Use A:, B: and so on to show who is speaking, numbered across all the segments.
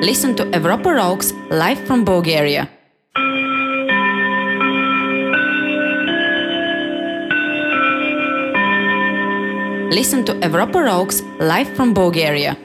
A: Listen to Evropa Rocks live from Bulgaria. Listen to Evropa Rocks live from Bulgaria.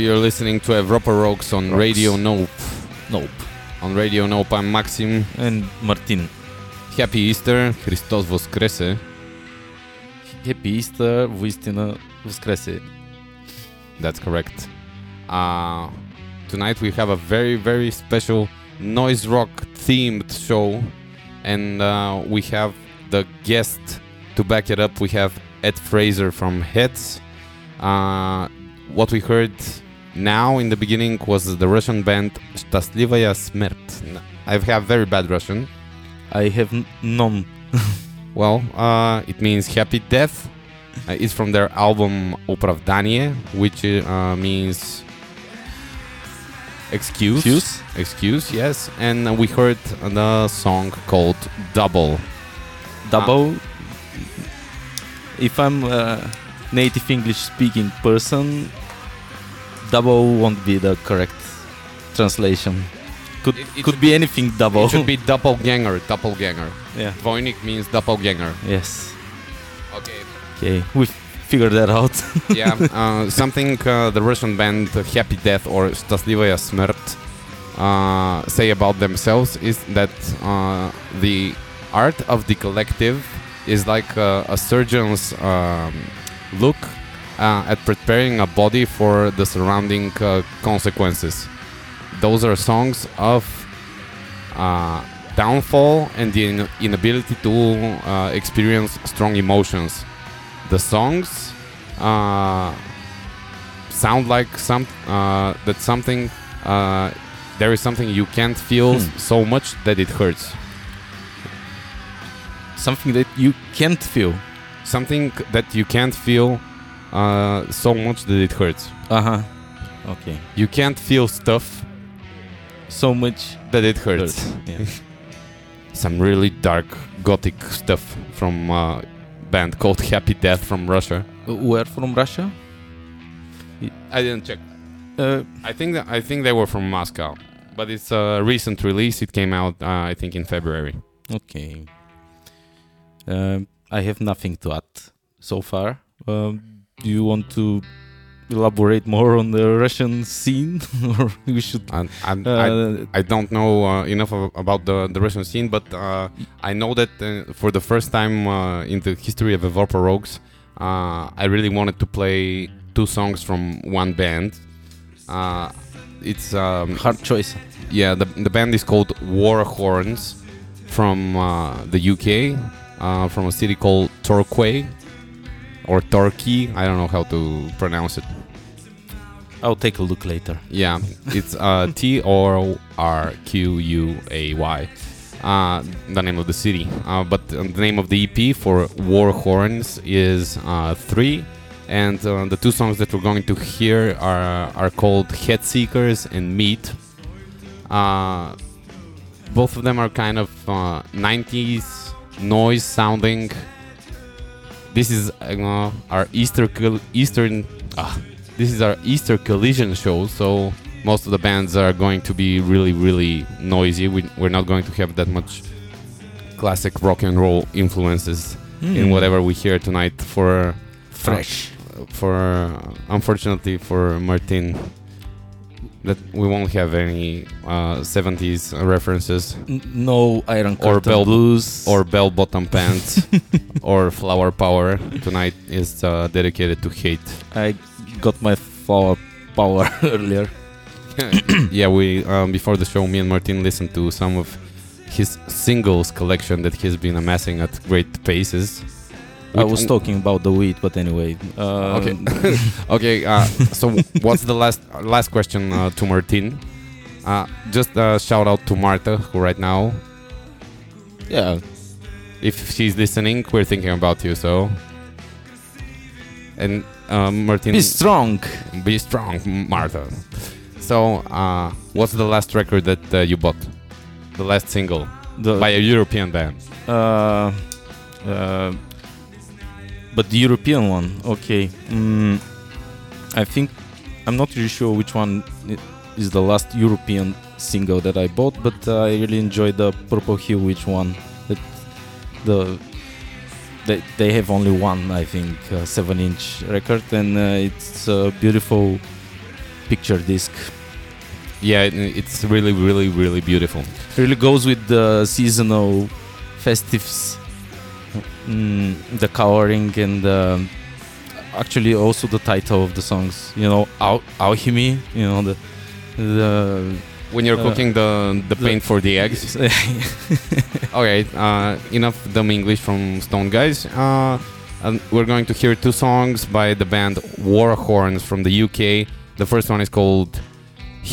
B: you're listening to Evropa Rocks on
C: Rocks.
B: Radio Nope.
C: Nope.
B: On Radio Nope, I'm Maxim.
C: And Martin.
B: Happy Easter, Христос Воскресе.
C: Happy Easter, воистина възкресе.
B: That's correct. Uh, tonight we have a very, very special noise rock themed show, and uh, we have the guest to back it up. We have Ed Fraser from Heads. Uh, what we heard now, in the beginning, was the Russian band Shtastlivaya Smert. I have very bad Russian.
C: I have none.
B: well, uh, it means happy death. Uh, it's from their album Opravdanie, which uh, means excuse.
C: excuse.
B: Excuse, yes. And we heard the song called Double.
C: Double? if I'm a native English speaking person, double won't be the correct translation. Could
B: it, it
C: could
B: be,
C: be, anything double.
B: It should be doppelganger, doppelganger.
C: Yeah.
B: Dvojnik means doppelganger.
C: Yes.
B: Okay.
C: Okay, we figured that out.
B: yeah, uh, something uh, the Russian band Happy Death or Счастливая Смерть uh, say about themselves is that uh, the art of the collective is like a surgeon's um, look uh, at preparing a body for the surrounding uh, consequences. Those are songs of uh, downfall and the in- inability to uh, experience strong emotions. The songs uh, sound like some uh, that something uh, there is something you can't feel
C: Hmm.
B: so much that it hurts.
C: Something that you can't feel.
B: Something that you can't feel uh, so much that it hurts.
C: Uh huh. Okay.
B: You can't feel stuff
C: So much
B: that it hurts.
C: hurts. Yeah.
B: Some really dark gothic stuff from a band called Happy Death from Russia.
C: Where from Russia?
B: I didn't check.
C: Uh,
B: I think that, I think they were from Moscow, but it's a recent release. It came out uh, I think in February.
C: okay. Um, I have nothing to add so far. Um, do you want to elaborate more on the Russian scene, or we should?
B: And, and
C: Uh,
B: I, I don't know uh, enough of, about the, the Russian scene, but uh, I know that uh, for the first time uh, in the history of Evropa Rocks, uh, I really wanted to play two songs from one band. Uh, it's um,
C: hard choice.
B: yeah, the, the band is called War Horns from uh, the UK, uh, from a city called Torquay or Torquay. I don't know how to pronounce it.
C: I'll take a look later.
B: Yeah, it's uh, T O R Q U A Y, uh, the name of the city. Uh, but the name of the EP for War Horns is uh, three, and uh, the two songs that we're going to hear are are called Head Seekers and Meat. Uh, both of them are kind of uh, 90s noise sounding. This is uh, our Easter Eastern. Ah, this is our Easter collision show, so most of the bands are going to be really, really noisy. We, we're not going to have that much classic rock and roll influences in whatever we hear tonight. For
C: fresh.
B: for uh, unfortunately for Martin, that we won't have any uh, 70s references
C: N- no Iron
B: Or bell-
C: Blues
B: or bell bottom pants or flower power. Tonight is uh, dedicated to hate.
C: I got my flower power earlier.
B: yeah, we um, before the show, me and Martin listened to some of his singles collection that he's been amassing at great paces.
C: I was talking about the weed, but anyway. Uh,
B: Okay. Okay, uh, so what's the last last question uh, to Martin? Uh, just uh, shout out to Marta, who right now,
C: yeah.
B: if she's listening, we're thinking about you. So, and uh, Martin,
C: Be strong.
B: be strong, Marta. So, uh, what's the last record that uh, you bought? The last single
C: The,
B: by a European band.
C: uh, uh, but the European one, okay. Mm, I think I'm not really sure which one is the last European single that I bought, but uh, I really enjoyed the Purple Hill Which one. That the they, they have only one, I think, uh, seven-inch record, and uh, it's a beautiful picture disc.
B: Yeah, it, it's really, really, really beautiful.
C: really goes with the seasonal festives mm, the coloring and um, actually also the title of the songs you know Al- alchemy you know the the
B: When you're
C: Uh,
B: cooking the the
C: the-
B: paint for the eggs. Okay, uh, enough dumb English from Stone Guys. Uh, and we're going to hear two songs by the band Warhorns from the UK. The first one is called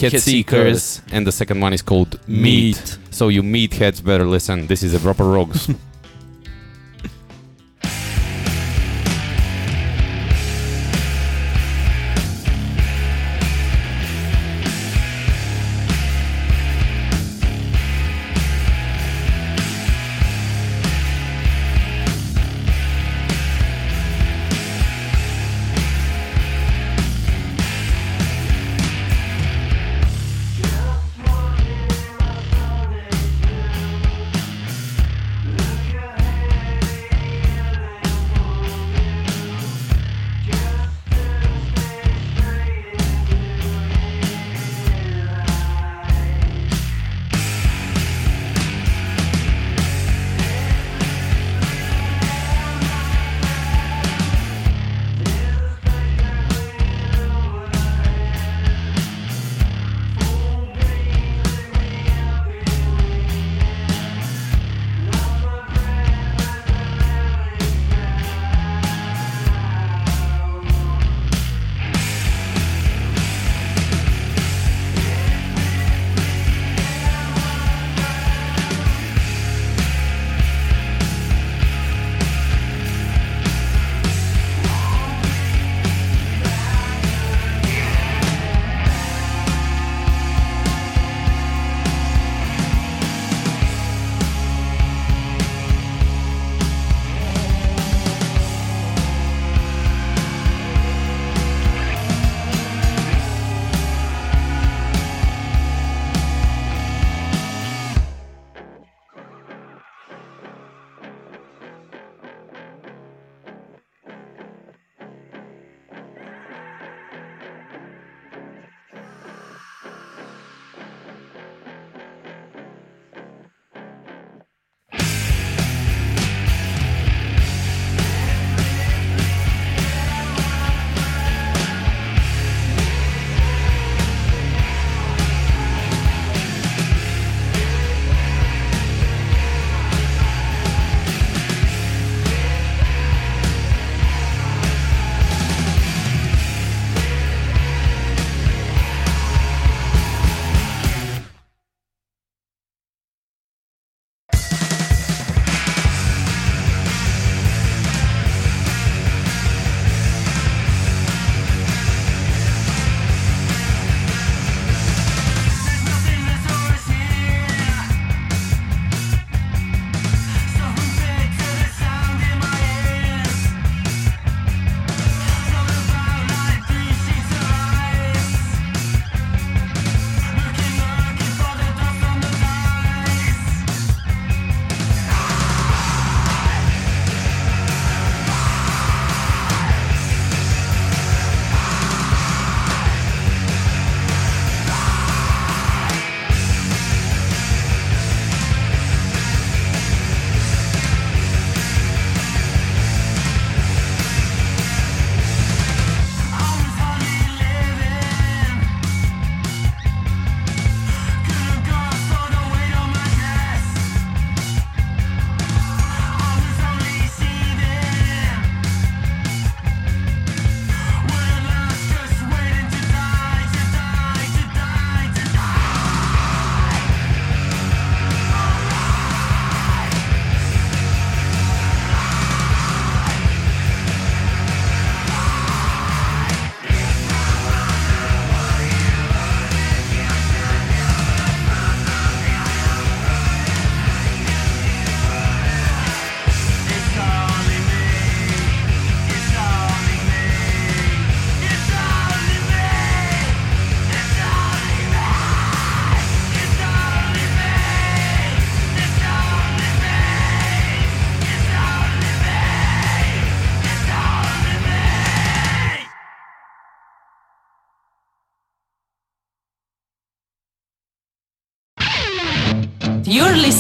B: Head,
C: Head
B: Seekers,
C: Seekers.
B: and the second one is called Meat. So you meatheads better listen. This is a proper rogues.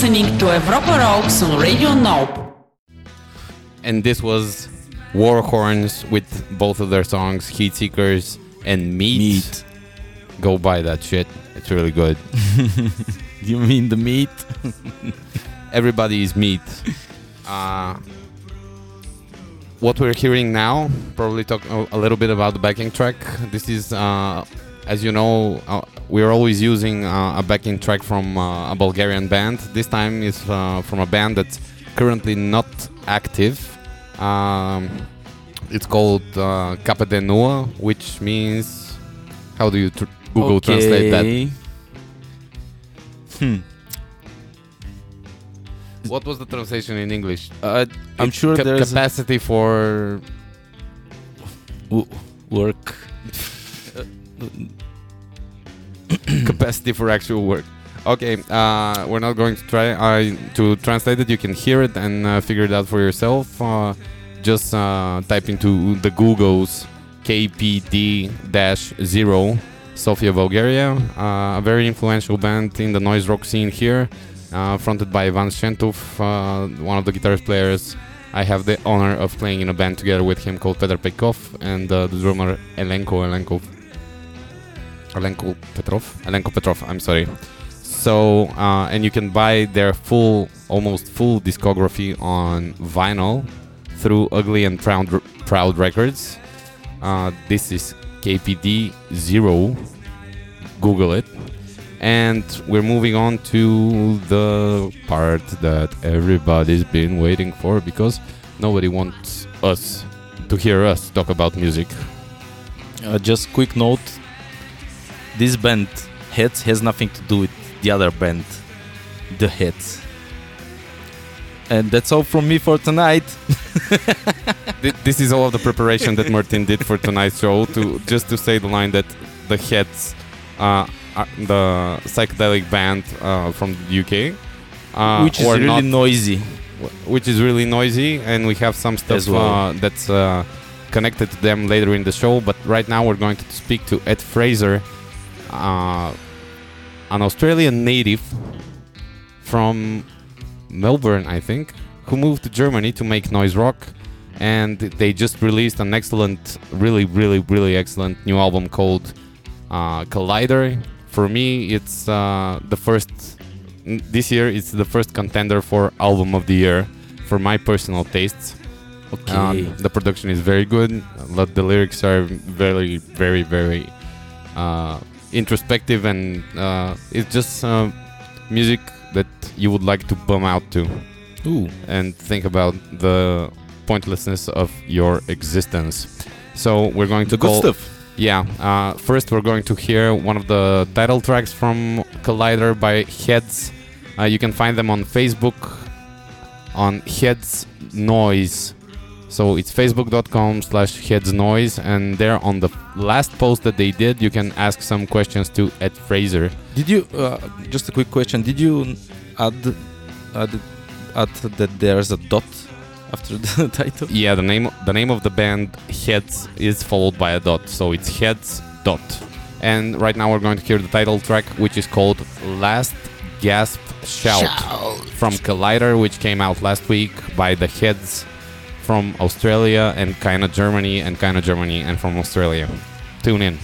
A: listening to Europa Rocks on Radio Nope.
B: And this was War Horns with both of their songs, Heat Seekers and Meat.
C: Meat.
B: Go buy that shit. It's really good.
C: Do you mean the meat?
B: Everybody is meat. Uh, what we're hearing now, probably talk a, a little bit about the backing track. This is, uh, as you know, uh, we're always using uh, a backing track from uh, a Bulgarian band. This time is uh, from a band that's currently not active. Um, it's called uh, Capa de Nua, which means, how do you tr- Google translate that?
C: Hmm.
B: What was the translation in English?
C: Uh, I'm sure
B: ca-
C: there's
B: capacity for
C: w- work.
B: capacity for actual work. Okay, uh, we're not going to try to translate it. You can hear it and uh, figure it out for yourself. Uh, just uh, type into the Google's KPD-0, Sofia, Bulgaria, uh, a very influential band in the noise rock scene here, fronted by Ivan Shentov, one of the guitarist players. I have the honor of playing in a band together with him called Petr Pekov and the drummer Elenko Elenkov. Elenko Petrov? Elenko Petrov, I'm sorry. So, uh, and you can buy their full, almost full discography on vinyl through Ugly and Proud, Proud Records. Uh, this is KPD Zero. Google it. And we're moving on to the part that everybody's been waiting for because nobody wants us to hear us talk about music.
C: Uh, just quick note: this band Heads has nothing to do with the other band, the Heads. And that's all from me for tonight.
B: This is all of the preparation that Martin did for tonight's show to just to say the line that the heads uh, are the psychedelic band uh, from the UK uh,
C: which is really
B: not,
C: noisy.
B: which is really noisy and we have some stuff
C: well.
B: uh, that's uh, connected to them later in the show but right now we're going to speak to Ed Fraser uh, an Australian native from Melbourne I think who moved to Germany to make noise rock and they just released an excellent really really really excellent new album called uh, Collider for me it's uh, the first this year it's the first contender for album of the year for my personal tastes
C: Okay.
B: um, the production is very good. Lo- The lyrics are very, very, very uh, introspective, and uh, it's just uh, music that you would like to bum out to
C: Ooh.
B: and think about the pointlessness of your existence. So we're going to
C: The good stuff.
B: Yeah. Uh, first, we're going to hear one of the title tracks from Collider by Heads. Uh, you can find them on Facebook on Heads Noise. So it's facebook.com slash Heads Noise, and there on the last post that they did, you can ask some questions to Ed Fraser.
C: Did you uh, just a quick question? Did you add add add that there's a dot after the title?
B: Yeah, the name the name of the band Heads is followed by a dot, so it's Heads dot. And right now we're going to hear the title track, which is called Last Gasp Shout, from Collider, which came out last week by the Heads from Australia and kinda Germany and kinda Germany and from Australia. Tune in.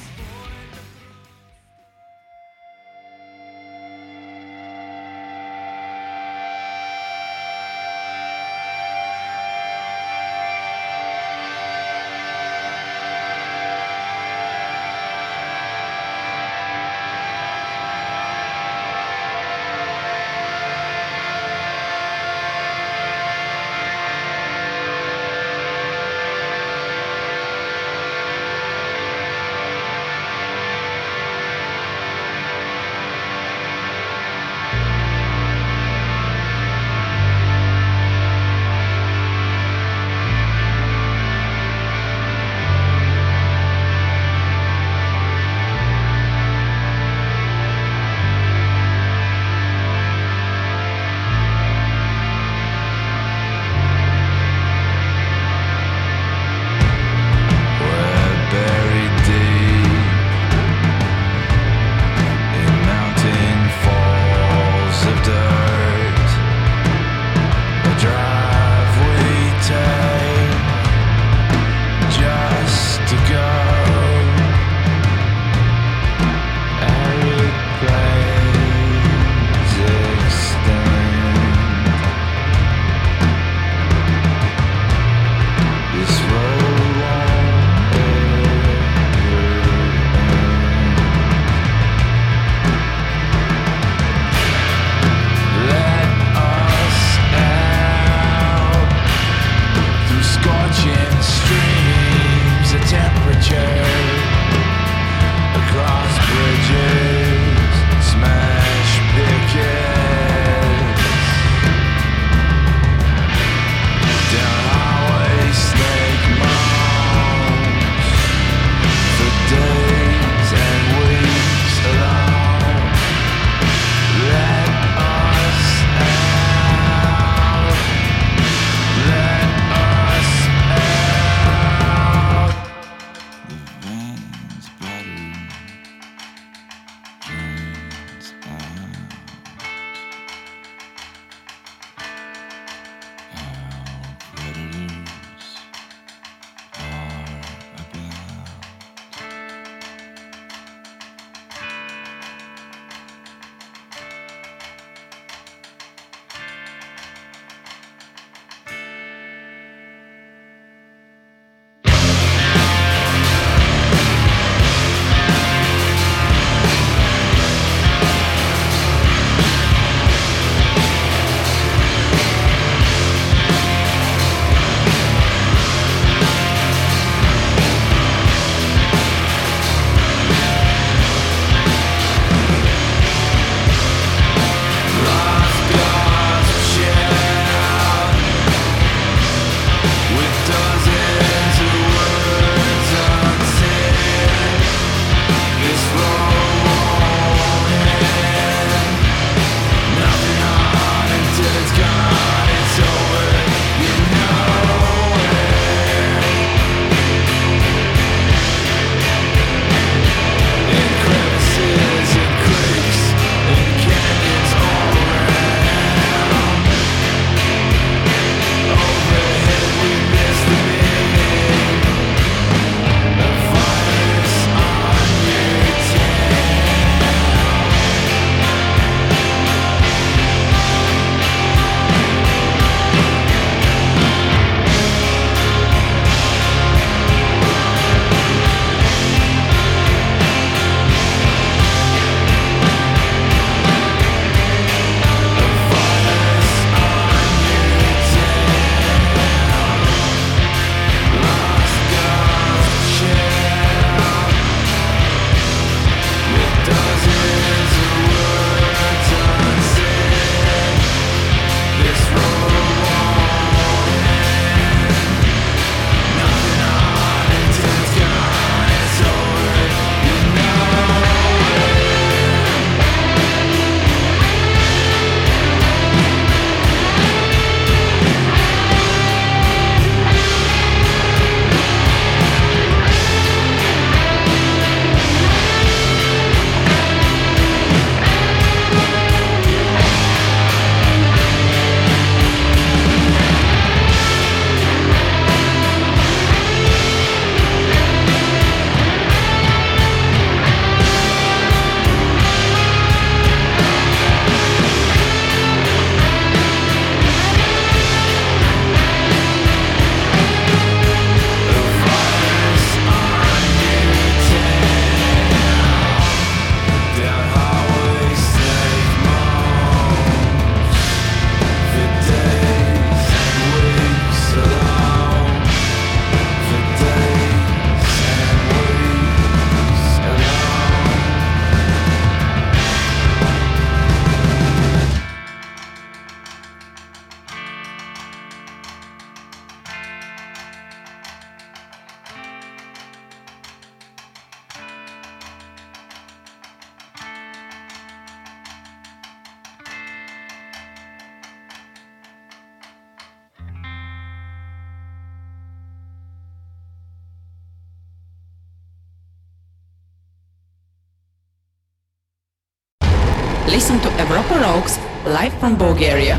A: Bulgaria.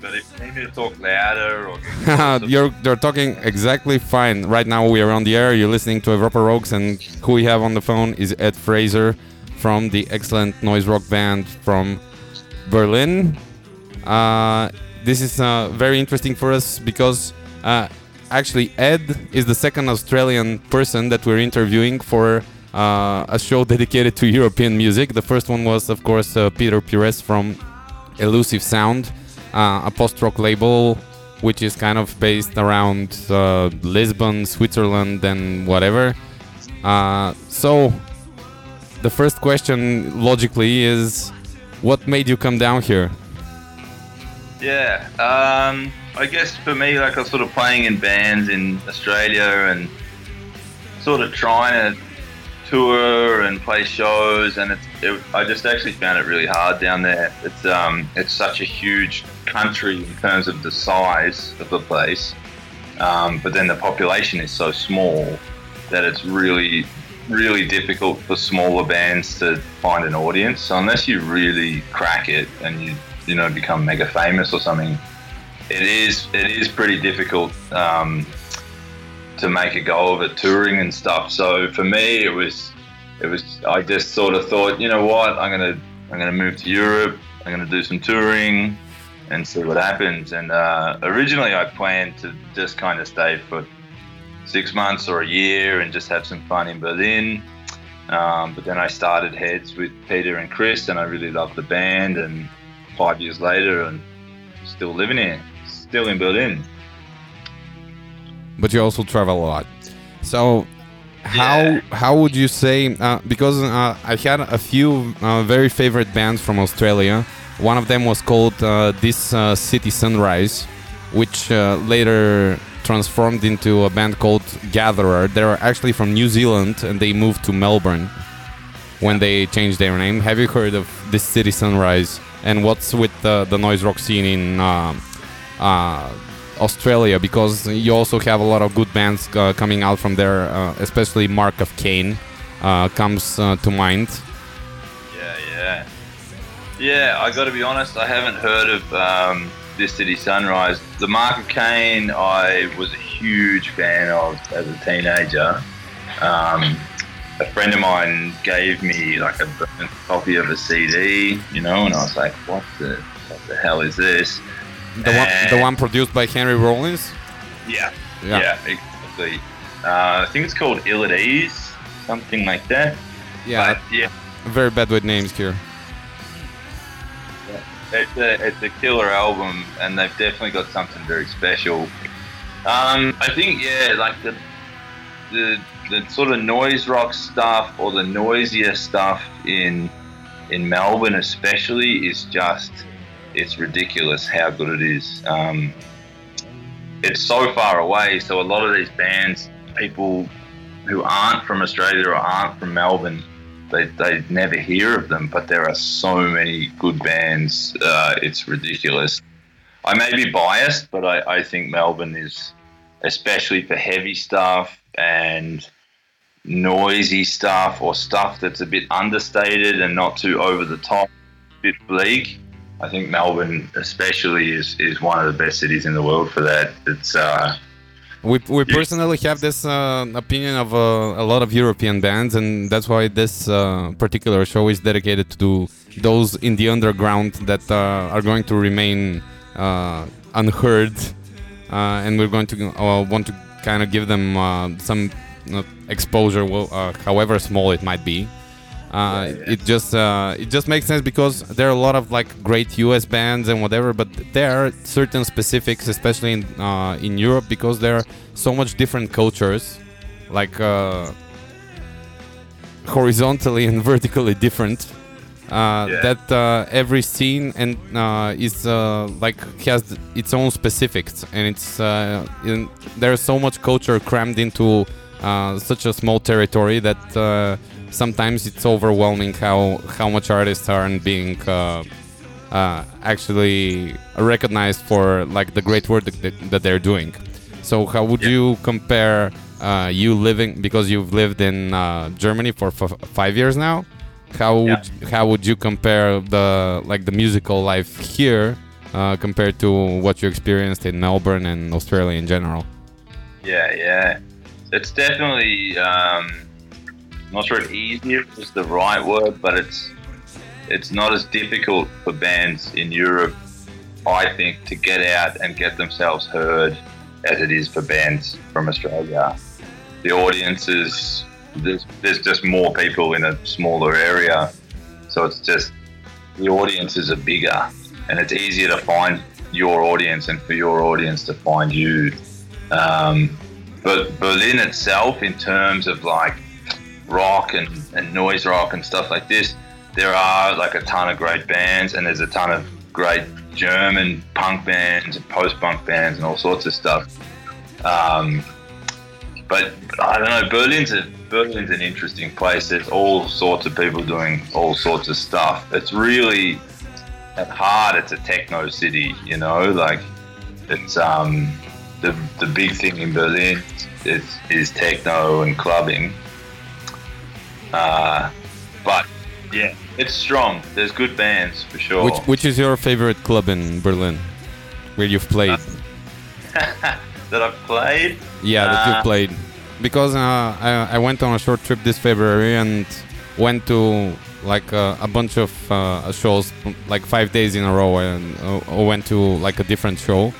D: But if you need me to talk louder or get closer-
B: you're you're talking exactly fine. Right now we are on the air. You're listening to Europa Rocks, and who we have on the phone is Ed Fraser from the excellent noise rock band from Berlin. Uh, this is uh, very interesting for us because uh, actually Ed is the second Australian person that we're interviewing for uh, a show dedicated to European music. The first one was, of course, uh, Peter Pires from Elusive Sound, uh, a post-rock label which is kind of based around uh, Lisbon, Switzerland, and whatever. Uh, so, the first question, logically, is what made you come down here?
D: Yeah, um, I guess for me, like I was sort of playing in bands in Australia and sort of trying to tour and play shows, and it, I just actually found it really hard down there. It's um, it's such a huge country in terms of the size of the place, um, but then the population is so small that it's really really difficult for smaller bands to find an audience. So unless you really crack it and you you know become mega famous or something, it is it is pretty difficult um, to make a go of it touring and stuff. So for me, it was it was I just sort of thought, you know what, I'm gonna I'm gonna move to Europe. I'm gonna do some touring and see what happens. And uh, originally, I planned to just kind of stay for six months or a year and just have some fun in Berlin. Um, but then I started Heads with Peter and Chris, and I really loved the band. And five years later, and still living here, still in Berlin.
B: But you also travel a lot. So, how
D: Yeah.
B: how would you say? Uh, because uh, I had a few uh, very favorite bands from Australia. One of them was called uh, This uh, City Sunrise, which uh, later transformed into a band called Gatherer. They're actually from New Zealand and they moved to Melbourne. when they changed their name. Have you heard of this city Sunrise? And what's with the, the noise rock scene in uh, uh, Australia? Because you also have a lot of good bands uh, coming out from there, uh, especially Mark of Cain uh, comes uh, to mind.
D: Yeah, yeah. Yeah, I got to be honest, I haven't heard of um, This City Sunrise. The Mark of Cain, I was a huge fan of as a teenager. Um, a friend of mine gave me like a copy of a CD, you know, and I was like, what the, what the hell is this?
B: The one, the one produced by Henry Rollins.
D: Yeah,
B: Yeah.
D: yeah, exactly. Uh, I think it's called Ill at Ease, something like that.
B: Yeah,
D: But yeah,
B: very bad with names here.
D: It's a, it's a killer album, and they've definitely got something very special. Um, I think, yeah, like the, the the sort of noise rock stuff or the noisier stuff in in Melbourne, especially, is just it's ridiculous how good it is. Um, it's so far away, so a lot of these bands, people who aren't from Australia or aren't from Melbourne, they, they never hear of them, but there are so many good bands. Uh, it's ridiculous. I may be biased, but I, I think Melbourne is, especially for heavy stuff and noisy stuff or stuff that's a bit understated and not too over the top, a bit bleak. I think Melbourne, especially, is, is one of the best cities in the world for that. It's uh,
B: We, we personally have this uh, opinion of uh, a lot of European bands, and that's why this uh, particular show is dedicated to those in the underground that uh, are going to remain uh, unheard, uh, and we're going to uh, want to kind of give them uh, some exposure, well, uh, however small it might be. Uh, It just uh, it just makes sense because there are a lot of like great U.S. bands and whatever, but there are certain specifics, especially in uh, in Europe, because there are so much different cultures, like uh, horizontally and vertically different. Uh,
D: Yeah.
B: That uh, every scene and uh, is uh, like has its own specifics, and it's uh, in, there's so much culture crammed into uh, such a small territory that uh, sometimes it's overwhelming how how much artists aren't being uh, uh, actually recognized for like the great work that, that they're doing. So how would
D: Yeah.
B: you compare uh, you living because you've lived in uh, Germany for f- five years now? How would how would you compare the like the musical life here uh, compared to what you experienced in Melbourne and Australia in general?
D: Yeah, yeah. It's definitely um, not sure if easier is the right word, but it's it's not as difficult for bands in Europe, I think, to get out and get themselves heard as it is for bands from Australia. The audiences there's there's just more people in a smaller area, so it's just the audiences are bigger, and it's easier to find your audience and for your audience to find you. Um, but Berlin itself, in terms of like rock and, and noise rock and stuff like this, there are like a ton of great bands, and there's a ton of great German punk bands and post punk bands and all sorts of stuff. Um, but I don't know, Berlin's a Berlin's an interesting place. There's all sorts of people doing all sorts of stuff. It's really at heart, it's a techno city. You know, like it's um the the big thing in Berlin is is techno and clubbing. Uh, but yeah, it's strong. There's good bands for sure.
B: Which which is your favorite club in Berlin, where you've played?
D: that I've played.
B: Yeah, that you
D: Uh,
B: played. Because uh, I, I went on a short trip this February and went to like uh, a bunch of uh, shows, like five days in a row, and uh, went to like a different show.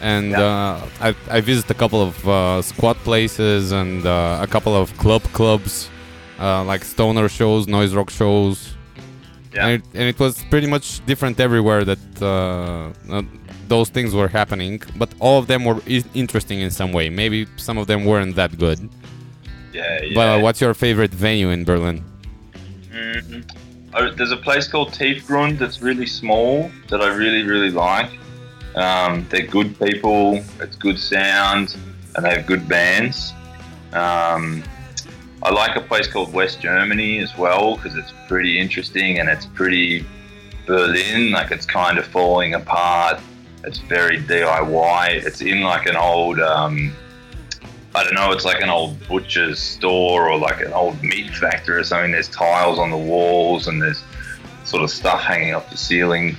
B: And
D: Yeah.
B: uh, I, I visited a couple of uh, squat places and uh, a couple of club clubs, uh, like stoner shows, noise rock shows.
D: Yeah.
B: And, it, and it was pretty much different everywhere that uh, uh, those things were happening, but all of them were i- interesting in some way. Maybe some of them weren't that good.
D: Yeah, yeah.
B: But what's your favorite venue in Berlin?
D: Mm, oh, there's a place called Tiefgrund that's really small that I really, really like. Um, they're good people, it's good sound, and they have good bands. Um, I like a place called West Germany as well because it's pretty interesting and it's pretty Berlin. Like it's kind of falling apart. It's very DIY. It's in like an old, um, I don't know, it's like an old butcher's store or like an old meat factory or something. There's tiles on the walls and there's sort of stuff hanging off the ceiling.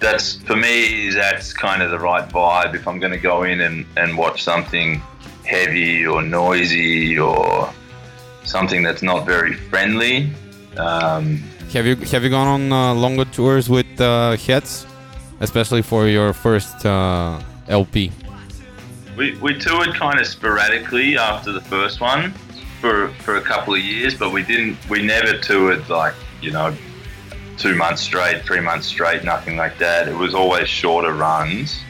D: That's for me. That's kind of the right vibe. If I'm going to go in and, and watch something heavy or noisy or something that's not very friendly. Um,
B: Have you have you gone on uh, longer tours with uh, Heads, especially for your first uh, LP?
D: we, we toured kind of sporadically after the first one for for a couple of years, but we didn't. We never toured like you know two months straight, three months straight, nothing like that. It was always shorter runs.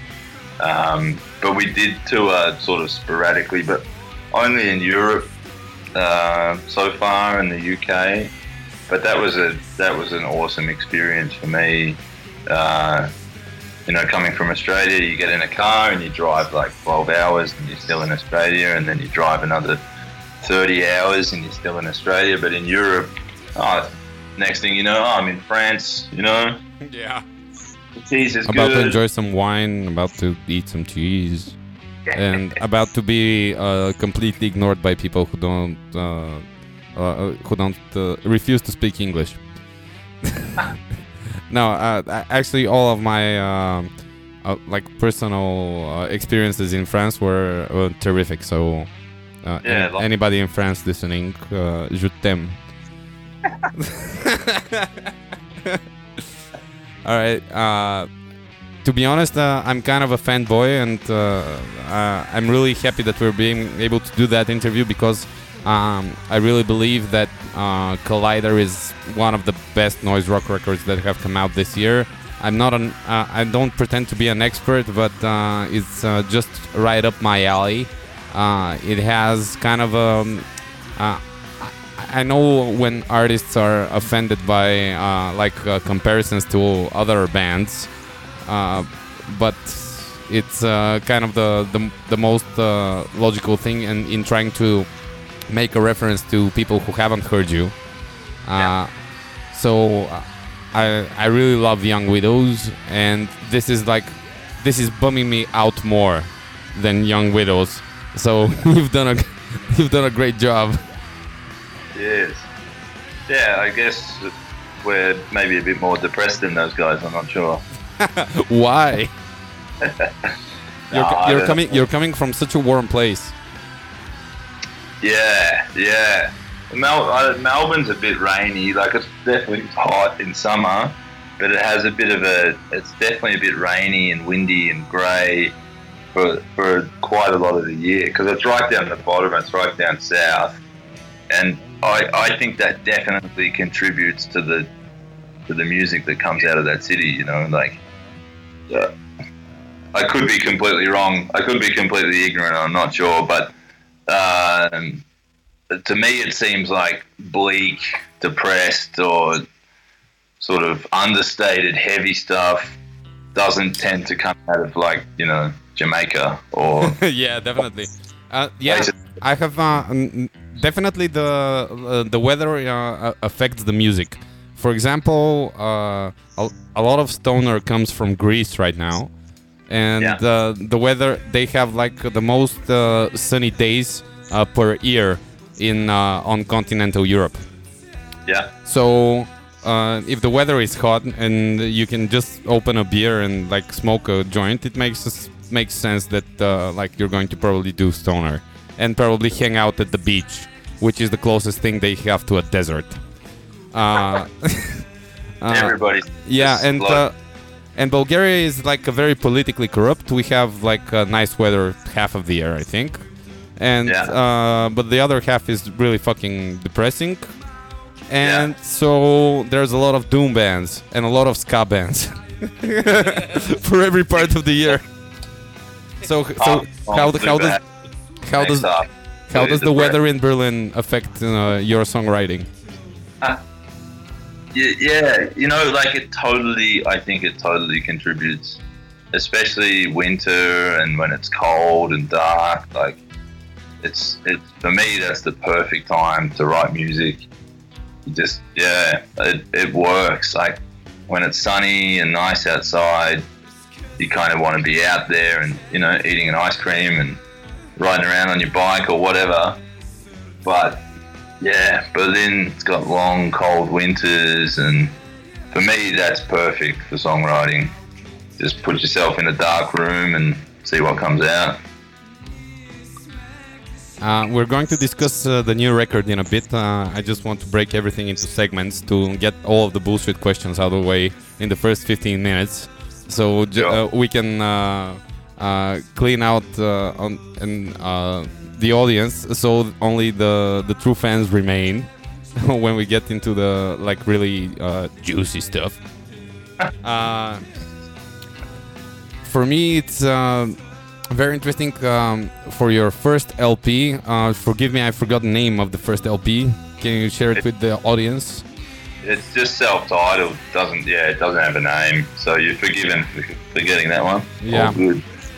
D: Um, but we did tour sort of sporadically, but only in Europe uh, so far in the UK. But that was a that was an awesome experience for me. Uh, you know, coming from Australia, you get in a car and you drive like 12 hours and you're still in Australia, and then you drive another 30 hours and you're still in Australia. But in Europe, oh, next thing you know, oh, I'm in France. You know,
B: Yeah.
D: the cheese is
B: About to enjoy some wine, about to eat some cheese, and about to be uh, completely ignored by people who don't uh, uh, who don't uh, refuse to speak English. no, uh, actually, all of my um, uh, like personal uh, experiences in France were, were terrific. So, uh,
D: Yeah, like-
B: anybody in France listening, uh, je t'aime. All right. To be honest, uh, I'm kind of a fanboy, and uh, I'm really happy that we're being able to do that interview because um, I really believe that uh, Collider is one of the best noise rock records that have come out this year. I'm not an, uh, I don't pretend to be an expert, but uh, it's just right up my alley. It has kind of a. Uh, I know when artists are offended by uh, like uh, comparisons to other bands, but it's uh, kind of the the, the most uh, logical thing in, in trying to make a reference to people who haven't heard you. Uh, So uh, I I really love Young Widows, and this is like this is bumming me out more than Young Widows. So you've done a you've done a great job.
D: Yes. Yeah, I guess we're maybe a bit more depressed than those guys. I'm not sure.
B: Why? You're,
D: No,
B: you're coming. You're coming from such a warm place.
D: Yeah, yeah. Mel- uh, Melbourne's a bit rainy. Like it's definitely hot in summer, but it has a bit of a. It's definitely a bit rainy and windy and grey for for quite a lot of the year because it's right down the bottom. It's right down south, and I I think that definitely contributes to the to the music that comes out of that city. You know, like. Yeah. I could be completely wrong. I could be completely ignorant. I'm not sure, but um, to me, it seems like bleak, depressed, or sort of understated, heavy stuff doesn't tend to come out of like you know Jamaica or
B: yeah, definitely. Uh, yeah, I have uh, definitely the uh, the weather uh, affects the music. For example, uh, a, a lot of stoner comes from Greece right now, and
D: Yeah.
B: uh, the weather they have like the most uh, sunny days uh, per year in uh, on continental Europe.
D: yeah,
B: So uh, if the weather is hot and you can just open a beer and like smoke a joint, it makes makes sense that uh, like you're going to probably do stoner and probably hang out at the beach, which is the closest thing they have to a desert. Uh, uh,
D: everybody's
B: yeah, and uh, and Bulgaria is like a very politically corrupt. We have like uh, nice weather half of the year, I think, and
D: Yeah.
B: uh, but the other half is really fucking depressing. And so there's a lot of doom bands and a lot of ska bands for every part of the year. So so
D: Oh,
B: how
D: oh,
B: how does how does how does the weather in Berlin affect uh, your songwriting?
D: Yeah, yeah, you know, like it totally. I think it totally contributes, especially winter and when it's cold and dark. Like it's it's for me that's the perfect time to write music. You just yeah, it, it works. Like when it's sunny and nice outside, you kind of want to be out there and you know eating an ice cream and riding around on your bike or whatever. But yeah, Berlin's got long, cold winters, and for me, that's perfect for songwriting. Just put yourself in a dark room and see what comes out.
B: Uh, we're going to discuss uh, the new record in a bit. Uh, I just want to break everything into segments to get all of the bullshit questions out of the way in the first 15 minutes, so j- uh, we can uh, uh, clean out uh, on and uh, the audience, so only the the true fans remain when we get into the like really uh, juicy stuff. uh, for me, it's. Uh, very interesting um, for your first LP. Uh, forgive me, I forgot the name of the first LP. Can you share it with the audience?
D: It's just self-titled. Doesn't yeah, it doesn't have a name, so you're forgiven for forgetting that one.
B: Yeah.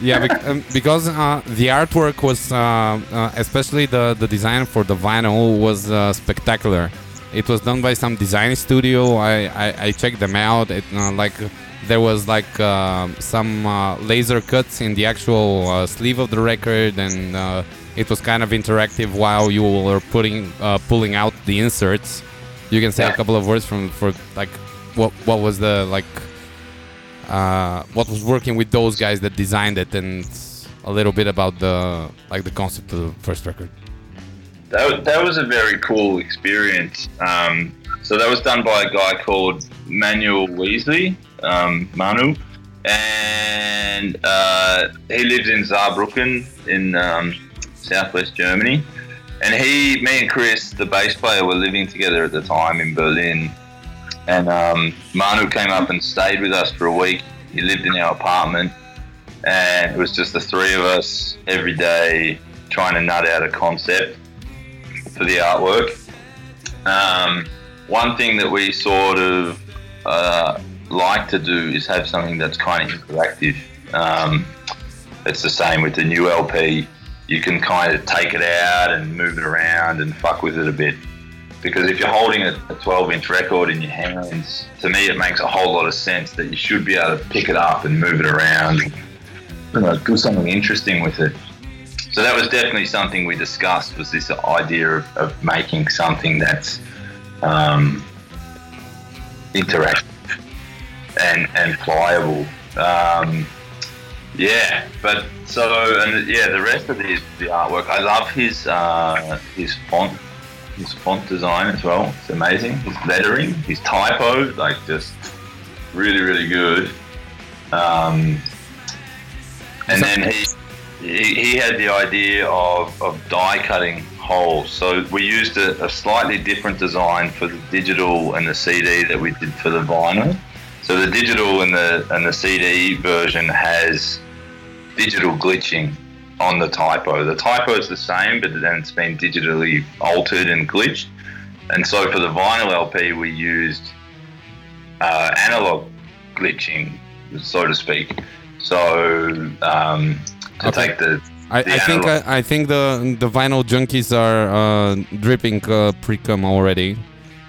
B: Yeah, bec- um, because uh, the artwork was, uh, uh, especially the the design for the vinyl, was uh, spectacular. It was done by some design studio. I I, I checked them out. It uh, like there was like some uh, laser cuts in the actual uh, sleeve of the record, and uh, it was kind of interactive while you were putting uh, pulling out the inserts. You can say a couple of words from for like what what was the like uh, what was working with those guys that designed it and a little bit about the like the concept of the first record
D: That, that was a very cool experience. Um, so that was done by a guy called Manuel Weasley, um, Manu, and uh, he lives in Saarbrücken in um, southwest Germany. And he, me and Chris, the bass player, were living together at the time in Berlin. And um, Manu came up and stayed with us for a week. He lived in our apartment, and it was just the three of us every day trying to nut out a concept for the artwork. Um, one thing that we sort of uh, like to do is have something that's kind of interactive. Um, it's the same with the new LP. You can kind of take it out and move it around and fuck with it a bit. Because if you're holding a 12 inch record in your hands, to me it makes a whole lot of sense that you should be able to pick it up and move it around. You know, do something interesting with it. So that was definitely something we discussed was this idea of, of making something that's um, interactive and, and pliable. Um, yeah, but so and yeah, the rest of the, the artwork, I love his uh, his font, his font design as well. It's amazing. His lettering, his typo, like just really really good. Um, and then he, he he had the idea of, of die cutting holes. So we used a, a slightly different design for the digital and the CD that we did for the vinyl. So the digital and the and the CD version has digital glitching on the typo. The typo is the same, but then it's been digitally altered and glitched. And so for the vinyl LP, we used uh, analog glitching, so to speak. So um, to
B: Okay.
D: take the
B: I, I think I, I think the the vinyl junkies are uh, dripping uh, pre-cum already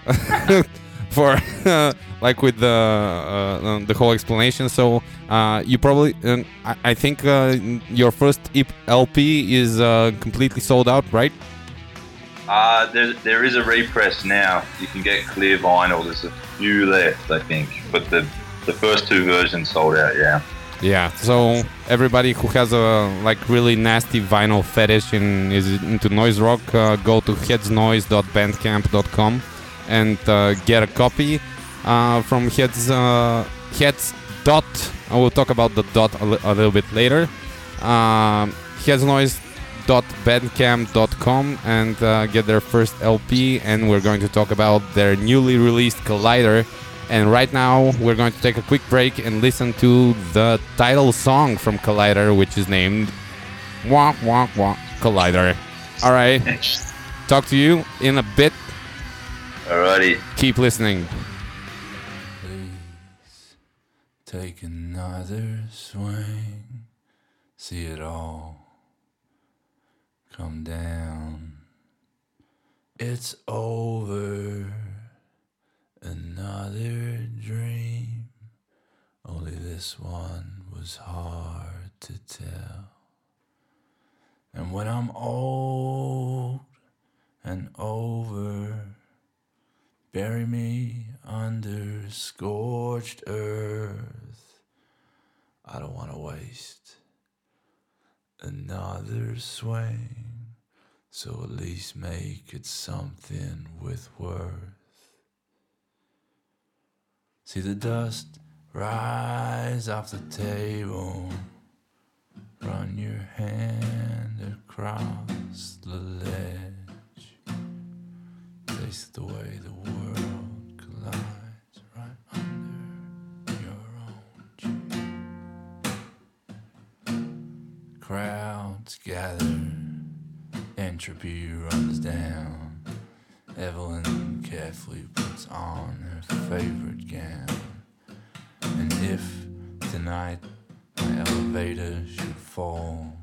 B: for like with the uh, uh, the whole explanation so uh, you probably um, I, I think uh, your first LP is uh, completely sold out right
D: Uh, there, there is a repress now. You can get clear vinyl. There's a few left, I think, but the the first two versions sold out. Yeah.
B: Yeah, so everybody who has a like really nasty vinyl fetish and is into noise rock, uh, go to headsnoise.bandcamp.com and uh, get a copy uh, from Heads uh, Heads dot. I will talk about the dot a, li- a little bit later. Um, headsnoise.bandcamp.com and uh, get their first LP, and we're going to talk about their newly released Collider. And right now, we're going to take a quick break and listen to the title song from Collider, which is named Wah Wah Wah Collider. All right, talk to you in a bit.
D: Alrighty.
B: Keep listening.
E: Please take another swing, see it all come down. It's over. Another dream. Only this one was hard to tell. And when I'm old and over, bury me under scorched earth. I don't want to waste another swing, so at least make it something with worth. See the dust rise off the table. Run your hand across the ledge. Taste the way the world collides right under your own chin. Crowds gather, entropy runs down. Evelyn carefully puts on her favorite gown. And if tonight my elevator should fall,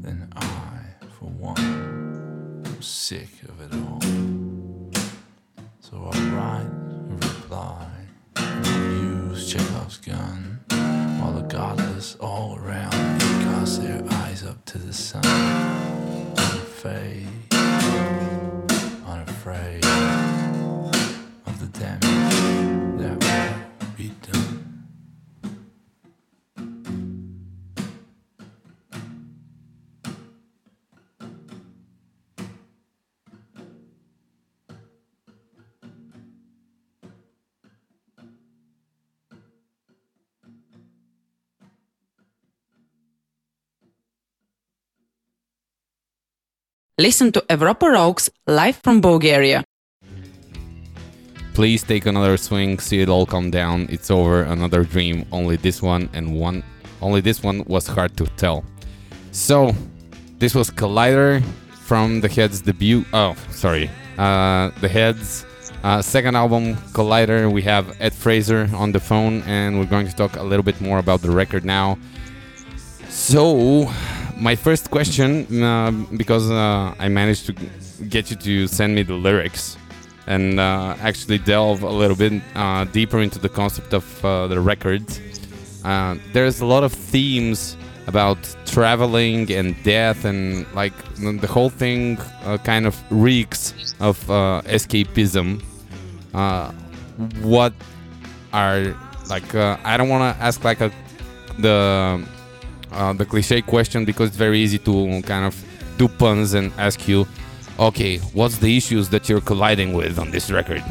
E: then I, for one, am sick of it all. So I'll write a reply I'll use Chekhov's gun while the godless all around cast their eyes up to the sun. Unafraid, unafraid
A: Listen to Europa Rocks live from Bulgaria.
B: Please take another swing, see it all come down. It's over, another dream. Only this one and one. Only this one was hard to tell. So, this was Collider from the Heads debut. Oh, sorry. Uh, the Heads uh, second album, Collider. We have Ed Fraser on the phone, and we're going to talk a little bit more about the record now. So, my first question, uh, because uh, I managed to get you to send me the lyrics and uh, actually delve a little bit uh, deeper into the concept of uh, the record, there's a lot of themes about traveling and death, and like the whole thing kind of reeks of escapism. What are like? I don't want to ask like a the uh, the cliche question because it's very easy to kind of do puns and ask you, okay, what's the issues that you're colliding with on this record?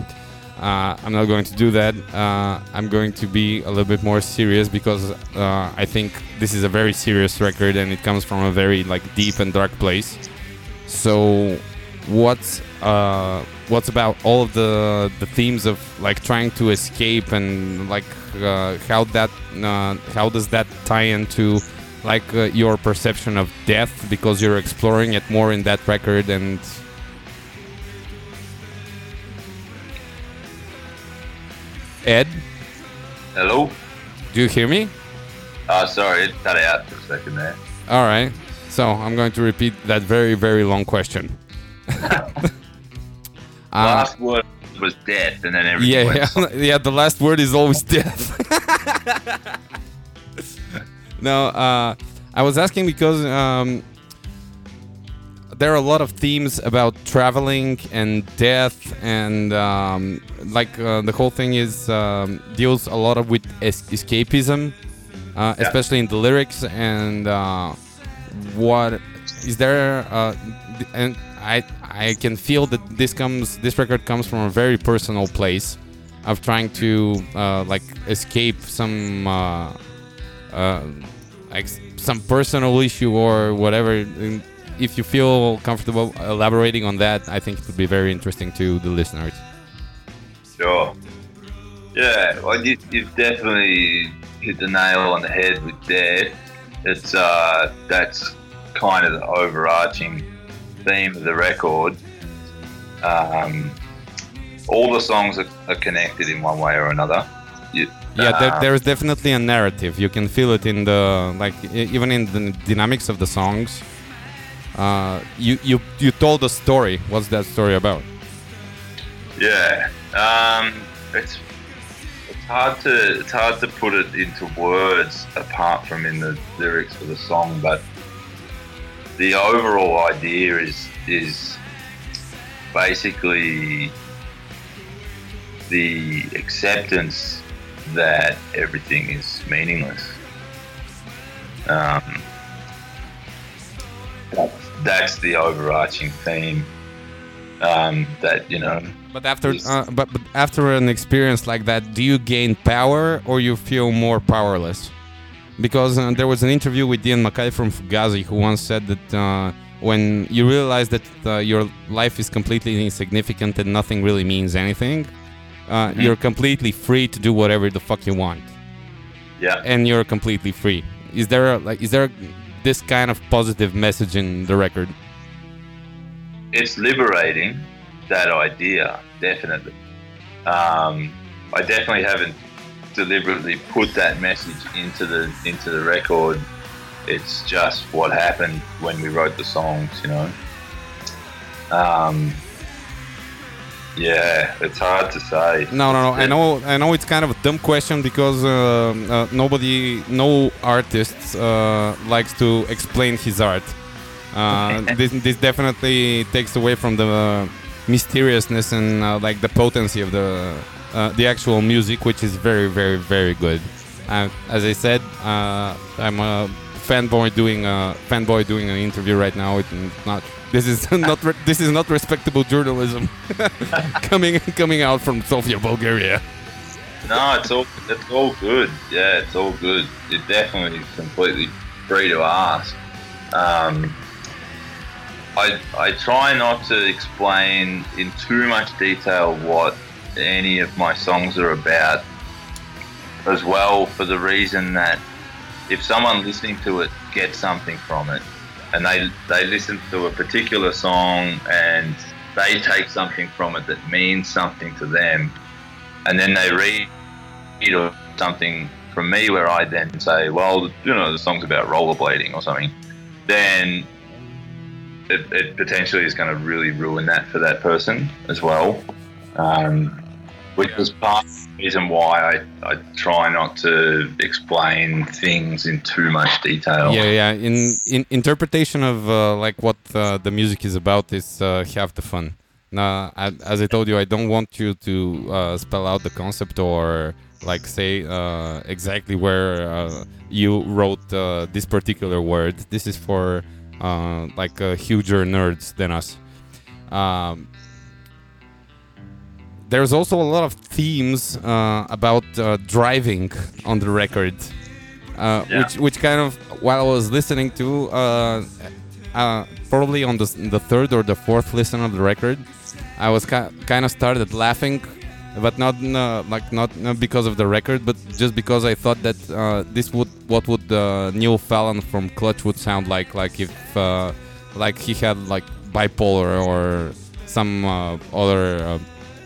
B: Uh, I'm not going to do that. Uh, I'm going to be a little bit more serious because uh, I think this is a very serious record and it comes from a very like deep and dark place. So, what's uh, what's about all of the the themes of like trying to escape and like uh, how that uh, how does that tie into like uh, your perception of death because you're exploring it more in that record and Ed,
D: Hello?
B: do you hear me?
D: Oh, sorry, it cut out for a second there.
B: All right. So I'm going to repeat that very very long question. uh,
D: Last word was death, and then everything
B: yeah, yeah, yeah. The last word is always death. no, uh, I was asking because um, there are a lot of themes about traveling and death, and um, like uh, the whole thing is um, deals a lot of with es- escapism, uh,
D: Yeah.
B: especially in the lyrics. And uh, what is there? Uh, and I I can feel that this comes this record comes from a very personal place of trying to uh, like escape some uh, uh, like some personal issue or whatever. If you feel comfortable elaborating on that, I think it would be very interesting to the listeners.
D: Sure. Yeah, well, you, you've definitely hit the nail on the head with that. It's uh, that's kind of the overarching theme of the record. Um, all the songs are, are connected in one way or another. You,
B: Yeah, there, there's definitely a narrative. You can feel it in the like even in the dynamics of the songs. uh, you you you told a story. What's that story about?
D: Yeah, um, it's it's hard to it's hard to put it into words apart from in the lyrics for the song, but the overall idea is is basically the acceptance that everything is meaningless. Um, that's, the overarching theme. Um, that you know,
B: But after uh, but, but after an experience like that, do you gain power or you feel more powerless? Because uh, there was an interview with Ian MacKaye from Fugazi who once said that uh, when you realize that uh, your life is completely insignificant and nothing really means anything, uh, you're completely free to do whatever the fuck you want,
D: yeah.
B: and you're completely free. Is there a, like is there this kind of positive message in the record?
D: it's liberating that idea definitely um, i definitely haven't deliberately put that message into the into the record it's just what happened when we wrote the songs you know um, yeah it's hard to say
B: No, no, no. I know, I know. It's kind of a dumb question because uh, uh, nobody, no artist uh, likes to explain his art. Uh, this, this definitely takes away from the mysteriousness and uh, like the potency of the uh, the actual music, which is very, very, very good. Uh, as I said, uh, I'm a fanboy doing a fanboy doing an interview right now. It's not. This is not. This is not respectable journalism coming coming out from Sofia, Bulgaria.
D: No, it's all it's all good. Yeah, it's all good. You're definitely completely free to ask. Um, I I try not to explain in too much detail what any of my songs are about, as well for the reason that if someone listening to it gets something from it, and they they listen to a particular song and they take something from it that means something to them, and then they read or something from me where I then say, well, you know, the song's about rollerblading or something, then it, it potentially is going to really ruin that for that person as well. Um, which is part of the reason why I, I try not to explain things in too much detail.
B: Yeah, yeah. In in interpretation of uh, like what uh, the music is about is uh, half the fun. Now, I- as I told you, I don't want you to uh, spell out the concept or like say uh, exactly where uh, you wrote uh, this particular word. This is for uh, like uh, huger nerds than us. Um, there's also a lot of themes uh, about uh, driving on the record, uh,
D: Yeah.
B: which which kind of while I was listening to, uh, uh, probably on the the third or the fourth listen of the record, I was ki- kind of started laughing, but not uh, like not, not because of the record, but just because I thought that uh, this would what would uh, Neil Fallon from Clutch would sound like, like if uh, like he had like bipolar or some uh, other uh,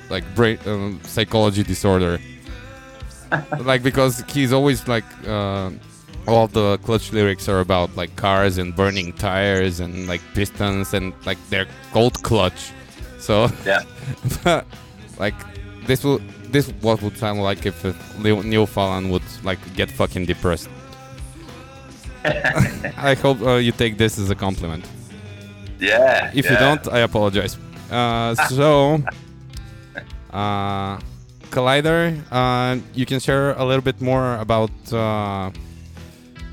B: like brain um, psychology disorder. like because he's always like uh, all the clutch lyrics are about like cars and burning tires and like pistons and like they're called clutch. So
D: Yeah.
B: like this will this what would sound like if uh, Neil Fallon would like get fucking depressed. I hope uh, you take this as a compliment.
D: Yeah.
B: If you don't, I apologize. Uh, so, uh, Collider, uh, you can share a little bit more about uh,